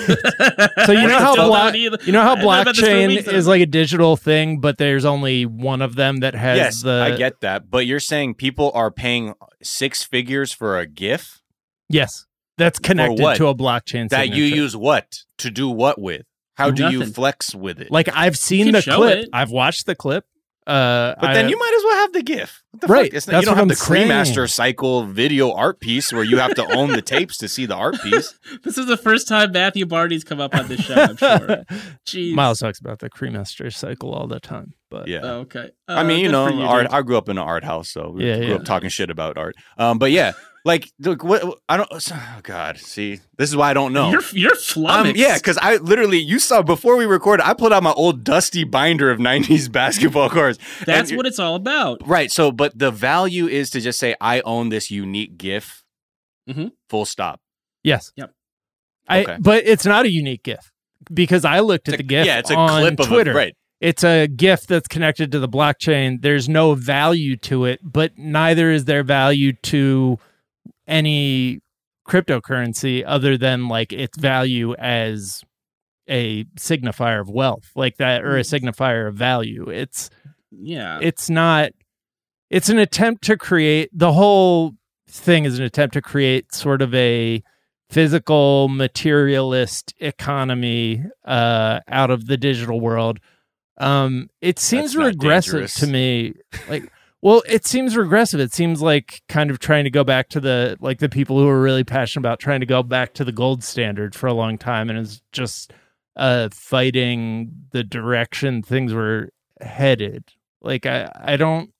S1: So you know how
S3: Don't
S1: block, you know how
S3: I've known about this for
S1: blockchain is like a digital thing, but there's only one of them that has
S2: yes,
S1: the.
S2: I get that, but you're saying people are paying six figures for a GIF
S1: yes, that's connected
S2: what?
S1: to a blockchain
S2: that you use what to do what with? How do you flex with it?
S1: Like I've seen the clip.
S3: it.
S1: I've watched the clip. Uh,
S2: but then you might as well have the GIF. What the
S1: Right,
S2: Fuck? It's not,
S1: that's
S2: you don't
S1: what
S2: have
S1: I'm
S2: the
S1: saying.
S2: Cremaster Cycle video art piece where you have to own the tapes to see the art piece.
S3: This is the first time Matthew Barney's come up on this show. I'm sure. Jeez.
S1: Miles talks about the cremaster cycle all the time, but
S2: Yeah.
S3: Oh, okay.
S2: I
S3: Uh,
S2: mean, you know,
S3: you,
S2: art. I grew up in an art house, so we
S1: Yeah,
S2: grew
S1: yeah.
S2: up talking shit about art. Um, but yeah, like, look, what I don't. Oh God, see, this is why I don't know.
S3: You're you're
S2: Um,
S3: flummoxed.
S2: yeah, because I literally, you saw before we recorded, I pulled out my old dusty binder of '90s basketball cards.
S3: that's
S2: And-
S3: what it's all about.
S2: Right. So, but the value is to just say, I own this unique GIF.
S3: Mhm.
S2: Full stop.
S1: yes,
S3: Yep.
S1: I.
S2: Okay.
S1: But it's not a unique GIF because I looked at
S2: It's
S1: the
S2: a-
S1: GIF.
S2: yeah, it's a
S1: on
S2: clip of
S1: Twitter.
S2: it. Right.
S1: It's a GIF that's connected to the blockchain. There's no value to it, but neither is there value to any cryptocurrency other than like its value as a signifier of wealth, like that, or a signifier of value. It's
S3: Yeah.
S1: it's not it's an attempt to create the whole thing is an attempt to create sort of a physical materialist economy uh, out of the digital world. Um, it seems regressive
S2: dangerous.
S1: to me. Like, well, it seems regressive. It seems like kind of trying to go back to the like the people who are really passionate about trying to go back to the gold standard for a long time, and is just uh, fighting the direction things were headed. Like, I, I don't.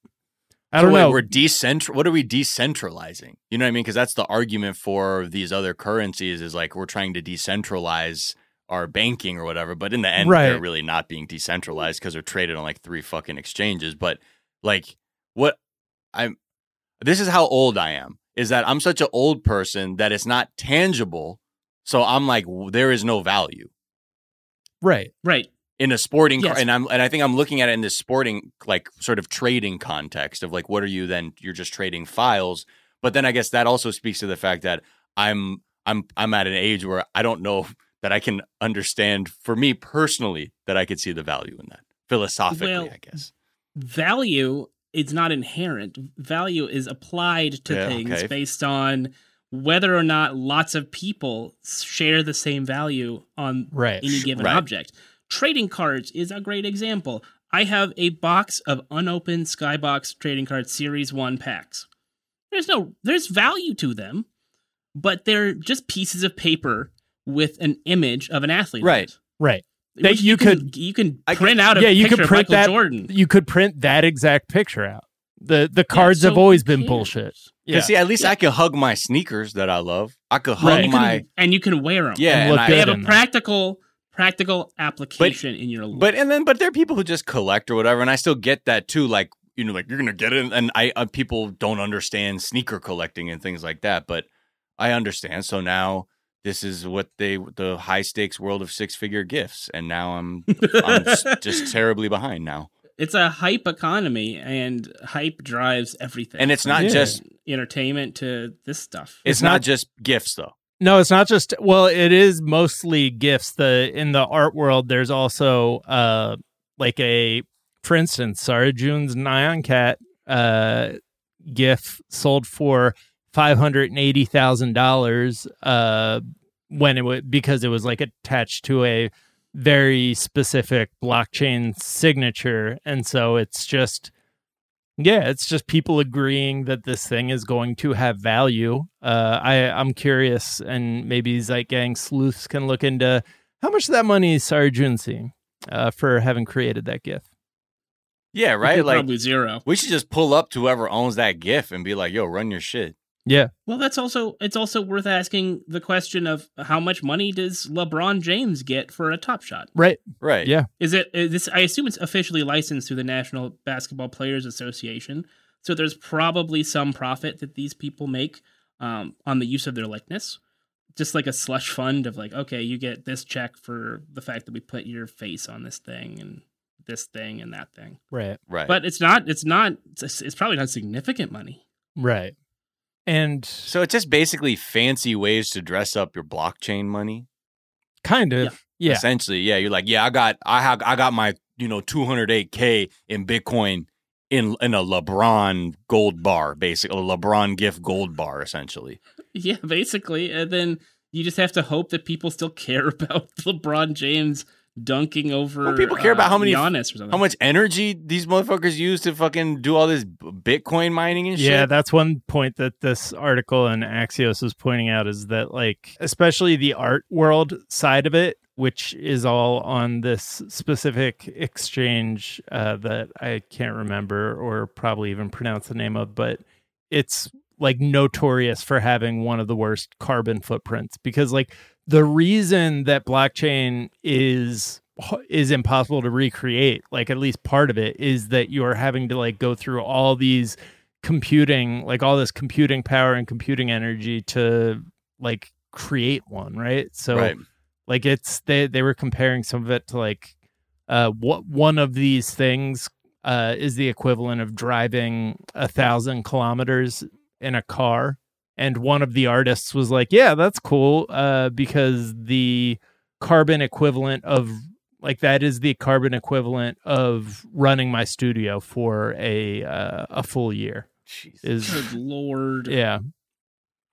S1: I don't
S2: wait,
S1: know.
S2: We're decentral. What are we decentralizing? You know what I mean? Because that's the argument for these other currencies is like we're trying to decentralize our banking or whatever. But in the end, they're really not being decentralized because they're traded on like three fucking exchanges. But like, what I'm, this is how old I am. Is that I'm such an old person that it's not tangible. So I'm like, there is no value
S1: right.
S3: Right.
S2: in a sporting car and I'm and I think I'm looking at it in this sporting like sort of trading context of like what are you then you're just trading files but then I guess that also speaks to the fact that I'm I'm I'm at an age where I don't know that I can understand for me personally that I could see the value in that philosophically
S3: Well,
S2: I guess
S3: value is not inherent. Value is applied to
S2: Yeah,
S3: things
S2: okay.
S3: based on whether or not lots of people share the same value on
S1: Right.
S3: any given
S2: Right.
S3: object. Trading cards is a great example. I have a box of unopened Skybox trading cards Series 1 packs. There's no there's value to them, but they're just pieces of paper with an image of an athlete.
S2: Right.
S1: Right.
S3: Which
S1: That you
S3: can,
S1: could-
S3: you can
S2: I
S3: print
S2: could-
S3: out a
S1: yeah, you could print that.
S3: Jordan.
S1: You could print that exact picture out. The the cards
S3: Yeah,
S1: have always been
S3: cares?
S1: bullshit.
S2: yeah.
S1: Yeah.
S2: see at least
S3: Yeah.
S2: I can hug my sneakers that I love I could hug
S1: Right.
S3: You can-
S2: my
S3: and you can wear them.
S2: yeah
S1: And
S2: and
S1: look
S3: they have a
S1: in them.
S3: practical practical application in your life.
S2: But and then but there are people who just collect or whatever, and I still get that too. Like you know, like you're gonna get it, and I uh, people don't understand sneaker collecting and things like that, but I understand. So now this is what they the high stakes world of six figure gifts, and now I'm I'm just terribly behind now.
S3: it's a hype economy, and hype drives everything.
S2: And it's not
S3: from
S2: just-
S3: entertainment to this stuff.
S2: It's,
S1: It's
S2: not,
S1: not-
S2: just gifts though.
S1: No, it's not just well, it is mostly gifts. The in the art world there's also uh like a for instance, Sarah June's Nyan Cat uh gif sold for five hundred and eighty thousand dollars uh when it was because it was like attached to a very specific blockchain signature and so it's just yeah it's just people agreeing that this thing is going to have value uh i i'm curious and maybe Zeitgang sleuths can look into how much of that money is Sarah June uh for having created that gif
S2: Yeah, right. Like
S3: probably zero.
S2: we should just pull up to whoever owns that gif and be like, "Yo, run your shit."
S1: Yeah
S3: Well, that's also it's also worth asking the question of how much money does LeBron James get for a Top Shot?
S1: right
S2: Right.
S1: Yeah.
S3: Is it is this? I assume it's officially licensed through the National Basketball Players Association, so there's probably some profit that these people make um, on the use of their likeness. Just like a slush fund of like, okay, you get this check for the fact that we put your face on this thing and this thing and that thing.
S1: right
S2: Right.
S3: But it's not. It's not. It's, it's probably not significant money.
S1: right and
S2: so it's just basically fancy ways to dress up your blockchain money.
S1: kind of yeah
S2: Essentially, yeah. You're like, yeah, I got, I have, I got my, you know, 208k in Bitcoin in in a LeBron gold bar, basically a LeBron gift gold bar, essentially.
S3: Yeah, basically. And then you just have to hope that people still care about LeBron James dunking over.
S2: Well, people care about
S3: uh,
S2: how many-
S3: Giannis or something.
S2: How much energy these motherfuckers use to fucking do all this Bitcoin mining and shit?
S1: Yeah, that's one point that this article in Axios is pointing out is that like especially the art world side of it, which is all on this specific exchange uh, that I can't remember or probably even pronounce the name of, but it's like notorious for having one of the worst carbon footprints because like the reason that blockchain is is impossible to recreate like at least part of it is that you're having to like go through all these computing like all this computing power and computing energy to like create one right so
S2: right.
S1: like it's they they were comparing some of it to like uh what one of these things uh is the equivalent of driving a thousand kilometers in a car and one of the artists was like yeah that's cool uh because the carbon equivalent of Like that is the carbon equivalent of running my studio for a uh, a full year.
S2: Jesus.
S1: Is
S3: Good lord.
S1: yeah.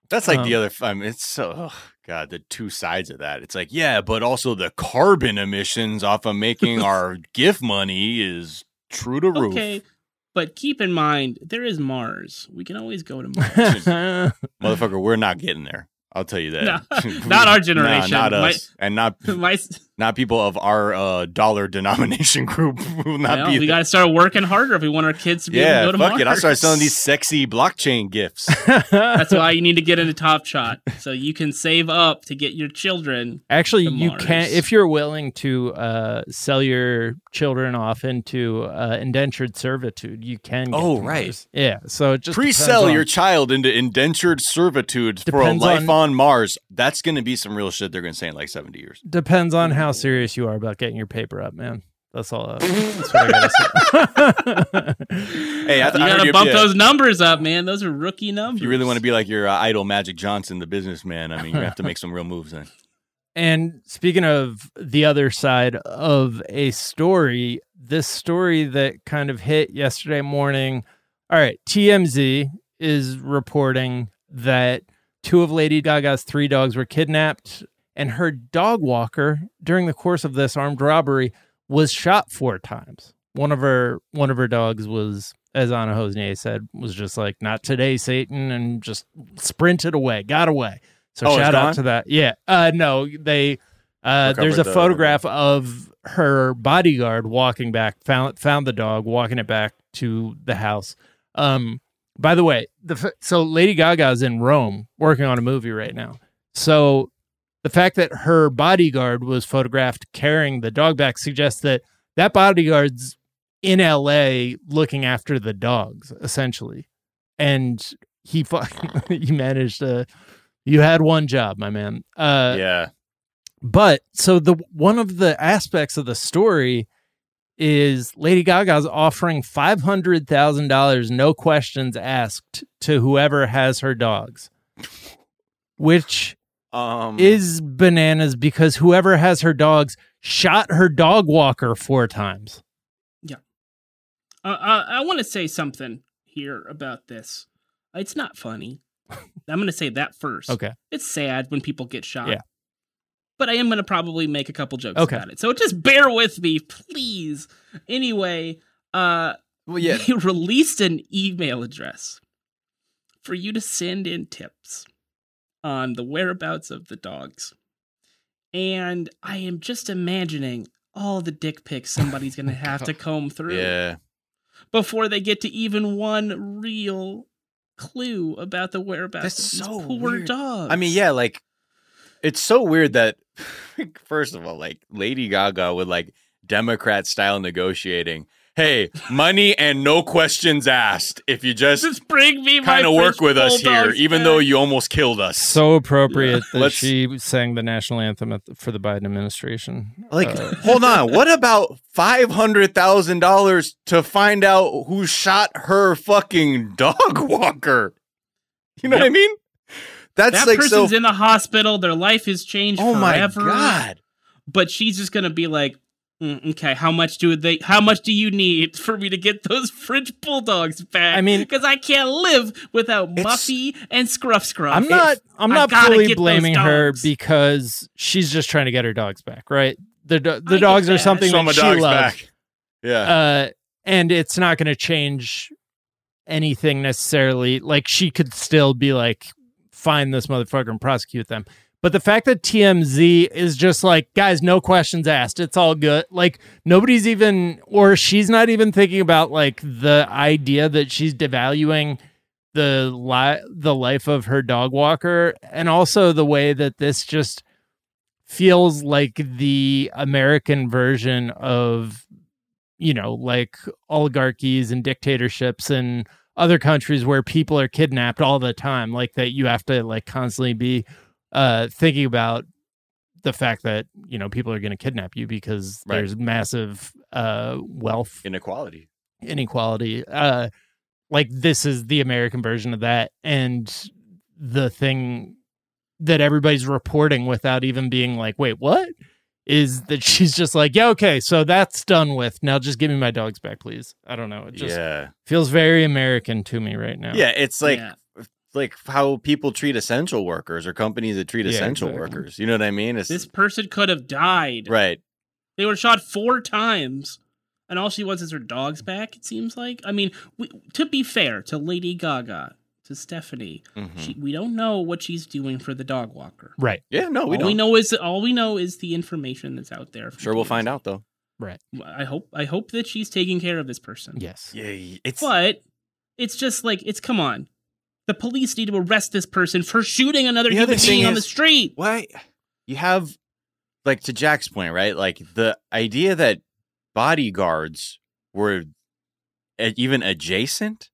S2: That's like the
S1: Um,
S2: other. I mean, it's so. Oh God, the two sides of that. It's like, yeah, but also the carbon emissions off of making our gift money is true to roof.
S3: Okay. But keep in mind, there is Mars. We can always go to Mars.
S2: Motherfucker, we're not getting there. I'll tell you that.
S3: No, not our
S2: Nah,
S3: generation.
S2: not
S3: My-
S2: us, and not
S3: My,
S2: not people of our uh, dollar denomination group will not
S3: well,
S2: be.
S3: we
S2: there.
S3: got to start working harder if we want our kids to be
S2: yeah,
S3: able to go to
S2: fuck
S3: Mars.
S2: it. I'll start selling these sexy blockchain gifts.
S3: That's why you need to get into Top Shot so you can save up to get your children.
S1: Actually,
S3: to
S1: you
S3: Mars.
S1: can if you're willing to uh, sell your children off into uh, indentured servitude. You can. Get
S2: Oh,
S1: to
S2: right.
S1: Mars. Yeah. So just
S2: Pre-sell
S1: depends
S2: your child into indentured servitude for a life
S1: on-
S2: on Mars. That's going to be some real shit. They're going to say in like seventy years.
S1: depends on how serious you are about getting your paper up, man. That's all. Uh, that's what I gotta say.
S2: Hey, I,
S3: You
S2: th- I heard
S3: gotta
S2: you,
S3: bump
S2: yeah,
S3: those numbers up, man. Those are rookie numbers.
S2: If you really want to be like your uh, idol Magic Johnson, the businessman, I mean, you have to make some real moves then.
S1: And speaking of the other side of a story, this story that kind of hit yesterday morning. All right, TMZ is reporting that two of Lady Gaga's three dogs were kidnapped, and her dog walker during the course of this armed robbery was shot four times. One of her one of her dogs was, as Anna Hosnier said, was just like, "Not today, Satan," and just sprinted away, got away. So
S2: Oh,
S1: shout out to that. Yeah. Uh no, they uh there's a
S2: the-
S1: photograph of her bodyguard walking back, found found the dog, walking it back to the house. Um by the way, the so Lady Gaga's in Rome working on a movie right now. So the fact that her bodyguard was photographed carrying the dog back suggests that that bodyguard's in LA looking after the dogs essentially. And he fu- he managed to you had one job, my man. Uh
S2: yeah,
S1: but so the one of the aspects of the story is Lady Gaga's offering five hundred thousand dollars, no questions asked, to whoever has her dogs, which
S2: um,
S1: is bananas because whoever has her dogs shot her dog walker four times. Yeah.
S3: Uh, uh, I want to say something here about this. It's not funny. I'm going to say that first.
S1: Okay,
S3: It's sad when people get shot.
S1: Yeah.
S3: But I am going to probably make a couple jokes
S1: Okay.
S3: about it. So just bear with me, please. Anyway, uh,
S2: well, yeah,
S3: they released an email address for you to send in tips on the whereabouts of the dogs. And I am just imagining all the dick pics somebody's going to have to comb through
S2: yeah.
S3: before they get to even one real clue about the whereabouts
S2: That's
S3: of these
S2: so
S3: poor
S2: weird.
S3: dogs.
S2: I mean, yeah, like it's so weird that first of all, like Lady Gaga with like Democrat style negotiating. Hey, money and no questions asked. If you just
S3: just bring me
S2: kind of work with us here,
S3: bulldogs
S2: even though you almost killed us.
S1: so appropriate that
S2: Let's-
S1: she sang the national anthem at the, for the Biden administration.
S2: Like,
S1: Uh,
S2: hold on. What about five hundred thousand dollars to find out who shot her fucking dog walker? You know what I mean? That's
S3: that
S2: like so.
S3: person's in the hospital. Their life has changed
S2: oh my god!
S3: But she's just gonna be like, "Mm, okay, how much do they? How much do you need for me to get those French bulldogs back?
S1: I mean-
S3: because I can't live without
S2: It's-
S3: Muffy and Scruff Scruff.
S1: I'm not. I'm not fully blaming her because she's just trying to get her dogs back, right? The do-
S3: I
S1: the
S3: get
S1: dogs are something
S2: Show
S1: that she
S2: dogs
S1: loves,
S2: back. Yeah.
S1: uh, and it's not going to change anything necessarily. Like she could still be like, find this motherfucker and prosecute them. But the fact that TMZ is just like, guys, no questions asked. It's all good. Like nobody's even, or she's not even thinking about like the idea that she's devaluing the li- the life of her dog walker, and also the way that this just feels like the American version of, you know, like oligarchies and dictatorships and other countries where people are kidnapped all the time. Like that, you have to like constantly be uh thinking about the fact that you know people are going to kidnap you because
S2: Right.
S1: there's massive uh wealth
S2: Inequality.
S1: inequality uh like this is the american version of that and the thing that everybody's reporting without even being like wait what is that she's just like, yeah, okay, so that's done with. Now just give me my dogs back, please. I don't know. It just
S2: yeah,
S1: feels very American to me right now.
S2: yeah. It's like
S3: Yeah.
S2: Like how people treat essential workers or companies that treat
S1: Yeah,
S2: essential
S1: exactly.
S2: workers. You know what I mean? It's
S3: This person could have died.
S2: right.
S3: They were shot four times, and all she wants is her dogs back. It seems like. I mean, we, to be fair to Lady Gaga, to Stephanie,
S2: Mhm.
S3: she, we don't know what she's doing for the dog walker.
S1: Right.
S2: Yeah, no, we
S3: all
S2: don't.
S3: we know is all we know is the information that's out there. from
S2: Sure, we'll find out though.
S1: Right.
S3: I hope. I hope that she's taking care of this person.
S1: Yes.
S2: Yeah, it's
S3: But it's just like it's come on. The police need to arrest this person for shooting another
S2: The
S3: human
S2: other thing
S3: being on the street.
S2: why you have like to Jack's point, right? Like the idea that bodyguards were even adjacent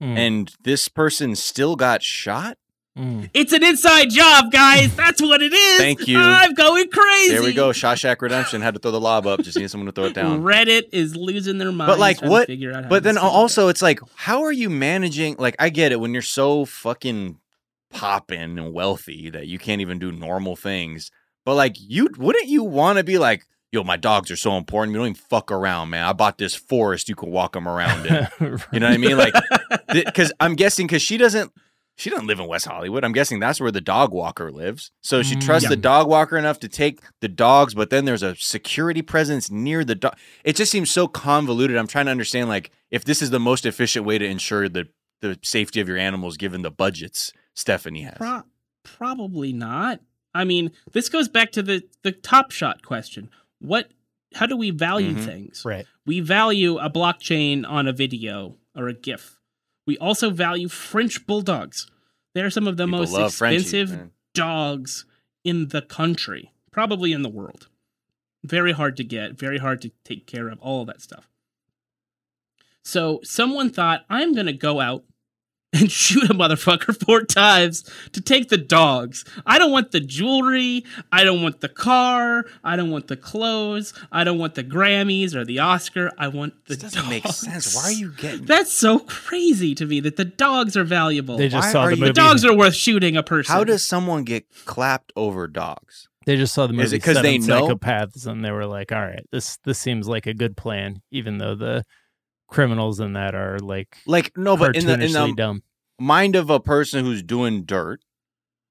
S1: Mm,
S2: and this person still got shot.
S1: Mm.
S3: It's an inside job, guys. That's what it is.
S2: Thank you.
S3: I'm going crazy.
S2: There we go. Shawshank Redemption had to throw the lob up. Just need someone to throw it down.
S3: Reddit is losing their minds.
S2: But like what?
S3: Figure out how
S2: But then
S3: it.
S2: also, it's like, how are you managing? Like, I get it when you're so fucking popping and wealthy that you can't even do normal things. But like, you wouldn't you want to be like, yo, my dogs are so important. You don't even fuck around, man. I bought this forest. You can walk them around in. You know what I mean? Like, because I'm guessing because she doesn't. She doesn't live in West Hollywood. I'm guessing that's where the dog walker lives. So she
S1: Mm,
S2: trusts
S1: yeah.
S2: the dog walker enough to take the dogs, but then there's a security presence near the dog. It just seems so convoluted. I'm trying to understand like if this is the most efficient way to ensure the the safety of your animals given the budgets Stephanie has.
S3: Pro- probably not. I mean, this goes back to the the top shot question. What? How do we value
S2: Mhm.
S3: things?
S1: right.
S3: We value a blockchain on a video or a GIF. We also value French bulldogs. They're some of the
S2: People
S3: most expensive dogs in the country, probably in the world. Very hard to get, very hard to take care of, all of that stuff. So someone thought, I'm going to go out and shoot a motherfucker four times to take the dogs. I don't want the jewelry. I don't want the car. I don't want the clothes. I don't want the Grammys or the Oscar. I want the
S2: This doesn't make
S3: dogs.
S2: sense. Why are you getting
S3: That's so crazy to me that the dogs are valuable.
S1: They just
S2: Why
S1: saw the movie.
S3: the dogs are worth shooting a person.
S2: How does someone get clapped over dogs?
S1: They just saw the movie
S2: Is it 'cause
S1: Seven
S2: they know?
S1: Psychopaths, and they were like, "All right, this this seems like a good plan," even though the criminals in that are like
S2: Like no, but in the in the
S1: dumb.
S2: mind of a person who's doing dirt,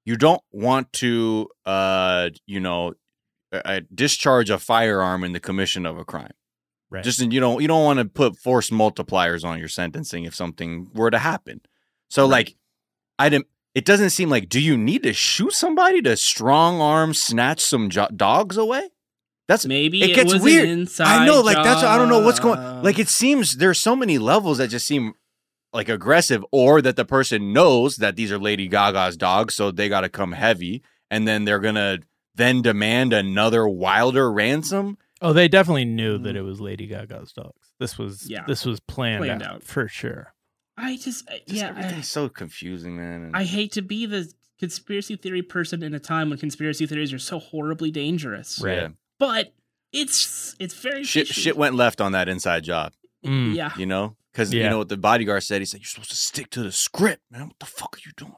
S2: you don't want to, uh, you know, uh, uh, discharge a firearm in the commission of a crime.
S1: Right.
S2: Just you don't you don't want to put force multipliers on your sentencing if something were to happen. So like, I didn't. It doesn't seem like. Do you need to shoot somebody to strong arm snatch some jo- dogs away? That's
S3: Maybe
S2: it
S3: it,
S2: gets
S3: was
S2: weird.
S3: An inside
S2: I know, like that's I don't know what's going. Like it seems there's so many levels that just seem like aggressive, or that the person knows that these are Lady Gaga's dogs, so they got to come heavy, and then they're gonna then demand another wilder ransom.
S1: Oh, they definitely knew that mm. it was Lady Gaga's dogs. This was
S3: Yeah.
S1: this was planned,
S3: Planned
S1: out,
S3: out.
S1: for sure.
S3: I just, uh,
S2: Just
S3: yeah, I,
S2: so confusing, man. and-
S3: I hate to be the conspiracy theory person in a time when conspiracy theories are so horribly dangerous.
S1: Right.
S2: yeah.
S3: But it's it's very
S2: Shit,
S3: fishy.
S2: shit went left on that inside job.
S1: Mm.
S3: Yeah,
S2: You know, because
S1: Yeah.
S2: you know what the bodyguard said. He said, "You're supposed to stick to the script, man. What the fuck are you doing?"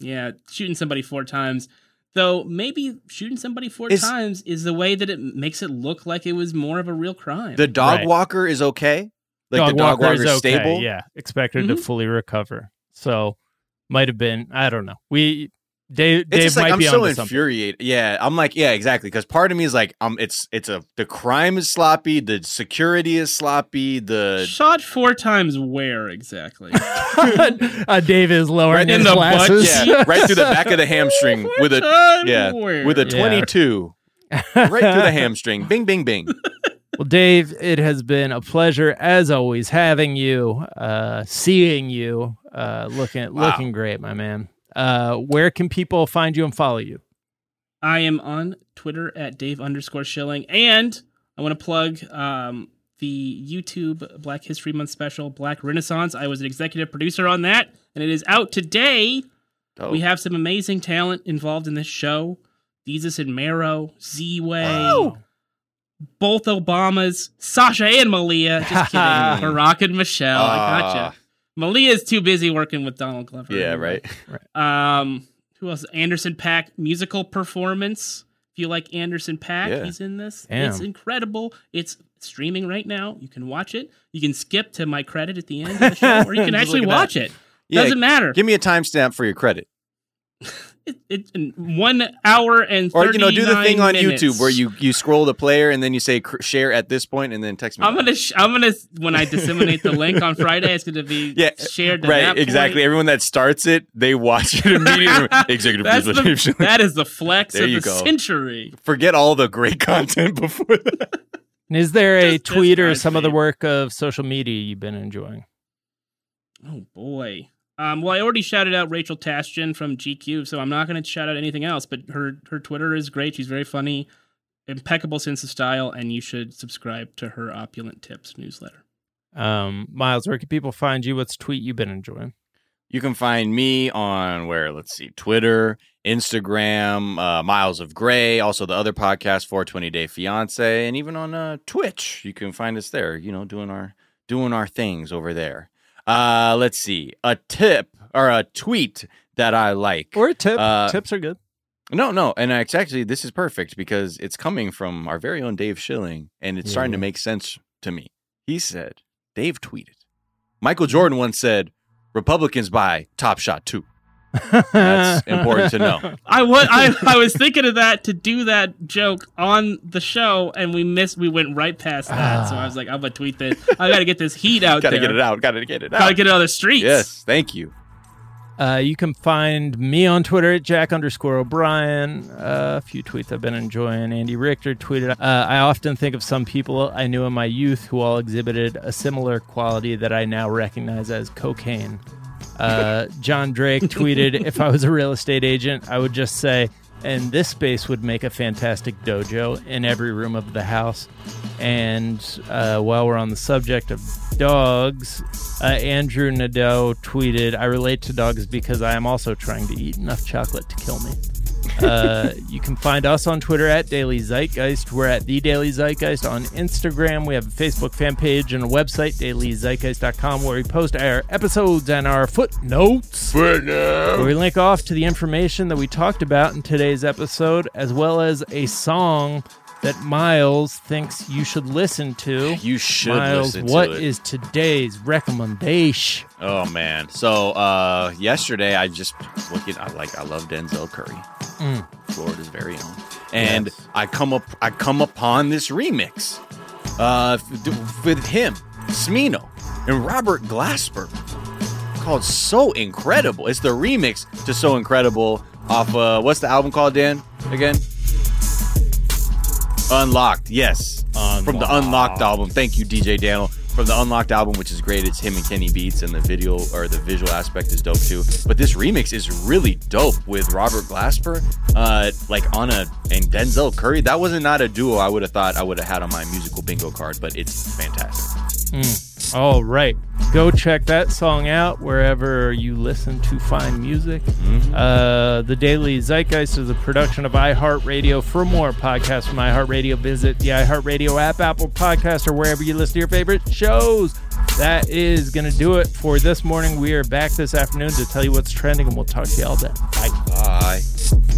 S3: yeah, shooting somebody four times. Though maybe shooting somebody four
S2: Is-
S3: times is the way that it makes it look like it was more of a real crime.
S2: The dog
S1: Right.
S2: walker is okay. Like
S1: dog
S2: the dog
S1: walker
S2: walker
S1: is
S2: is
S1: okay.
S2: stable.
S1: Yeah, expected to
S3: Mhm.
S1: fully recover. So might have been. I don't know. We Dave
S2: It's
S1: Dave
S2: just
S1: might
S2: like I'm
S1: be
S2: so infuriated. Yeah, I'm like, yeah, exactly. Because part of me is like, um, it's it's a the crime is sloppy, the security is sloppy, the
S3: Shot four times where exactly?
S1: uh, Dave is lowering
S2: Right
S3: in the butt
S2: yeah, right through the back of the hamstring with a yeah,
S3: where?
S2: with a
S1: Yeah.
S2: 22, right through the hamstring. Bing, bing, bing.
S1: Well, Dave, it has been a pleasure as always having you, uh, seeing you, uh, looking
S2: Wow.
S1: looking great, my man. Uh, where can people find you and follow you?
S3: I am on Twitter at Dave underscore Schilling, and I want to plug um, the YouTube Black History Month special, Black Renaissance. I was an executive producer on that, and it is out today.
S2: Dope.
S3: We have some amazing talent involved in this show: Jesus and Mero, Z Way,
S1: Oh.
S3: both Obamas, Sasha and Malia. Just kidding, Barack and Michelle. I
S2: Ah,
S3: gotcha. Malia's too busy working with Donald Glover.
S2: Yeah,
S3: anyway.
S2: right.
S3: Um, who else? Anderson .Paak musical performance If you like Anderson .Paak,
S2: Yeah.
S3: he's in this.
S1: Damn.
S3: It's incredible. It's streaming right now. You can watch it. You can skip to my credit at the end of the show, or you can actually
S2: look at that.
S3: watch it.
S2: Yeah,
S3: Doesn't matter.
S2: Give me a timestamp for your credit.
S3: It, it's one hour and
S2: Or you know, do the thing
S3: 39
S2: on
S3: minutes.
S2: YouTube where you you scroll the player and then you say share at this point and then text me.
S3: I'm gonna. Sh- I'm gonna. When I disseminate the link on Friday, it's gonna be
S2: Yeah,
S3: shared.
S2: Right,
S3: that
S2: exactly.
S3: point.
S2: Everyone that starts it, they watch it immediately. Executive
S3: That's the, that is the flex
S2: There
S3: of
S2: you
S3: the
S2: go.
S3: century.
S2: Forget all the great content before that.
S1: Is there a
S3: Just- just
S1: tweet or some of the work of social media you've been enjoying?
S3: Oh boy. Um, well, I already shouted out Rachel Tashjian from GQ, so I'm not going to shout out anything else. But her her Twitter is great. She's very funny, impeccable sense of style, and you should subscribe to her Opulent Tips newsletter.
S1: Um, Miles, where can people find you? What's tweet you've been enjoying?
S2: You can find me on where, let's see, Twitter, Instagram, uh, Miles of Gray, also the other podcast, 420 Day Fiance, and even on uh, Twitch. You can find us there, you know, doing our doing our things over there. Uh, let's see, a tip or a tweet that I like.
S1: Or a tip.
S2: Uh,
S1: Tips are good.
S2: No, no, and it's actually this is perfect because it's coming from our very own Dave Schilling, and it's starting to make sense to me. He said, Dave tweeted, Michael Jordan once said, "Republicans buy Top Shot too." That's important to know.
S3: I was I, I was thinking of that to do that joke on the show, and we missed. We went right past that, so I was like, I'm gonna tweet this. I got to get this heat out
S2: Got to
S3: there.
S2: get it out. Got to get it out.
S3: Got to get it on the streets.
S2: Yes, thank you.
S1: Uh, you can find me on Twitter at Jack underscore O'Brien. Uh, a few tweets I've been enjoying. Andy Richter tweeted, uh, I often think of some people I knew in my youth who all exhibited a similar quality that I now recognize as cocaine. Uh, John Drake tweeted, If I was a real estate agent, I would just say, and this space would make a fantastic dojo in every room of the house. And uh, while we're on the subject of dogs, uh, Andrew Nadeau tweeted, I relate to dogs because I am also trying to eat enough chocolate to kill me. Uh, you can find us on Twitter at Daily Zeitgeist. We're at The Daily Zeitgeist on Instagram. We have a Facebook fan page and a website, dailyzeitgeist.com, where we post our episodes and our footnotes. Where we link off to the information that we talked about in today's episode, as well as a song that Miles thinks you should listen to.
S2: You should
S1: Miles,
S2: listen
S1: what
S2: it.
S1: is today's recommendation?
S2: Oh man. So uh yesterday I just looking I like I love Denzel Curry.
S1: Mm.
S2: Florida's very own. And
S1: Yes.
S2: I come up I come upon this remix uh with him, Smino, and Robert Glasper called So Incredible. It's the remix to So Incredible off uh what's the album called Dan again? Unlocked, yes. From the Unlocked album. Thank you, DJ Daniel. From the Unlocked album, which is great. It's him and Kenny Beats, and the video or the visual aspect is dope too. But this remix is really dope with Robert Glasper, uh, like on a and Denzel Curry. That wasn't not a duo I would have thought I would have had on my musical bingo card, but it's fantastic.
S1: All right. Go check that song out wherever you listen to find music. Uh, the Daily Zeitgeist is a production of iHeartRadio. For more podcasts from iHeartRadio, visit the iHeartRadio app, Apple Podcast, or wherever you listen to your favorite shows. That is going to do it for this morning. We are back this afternoon to tell you what's trending, and we'll talk to you all then. Bye. Bye.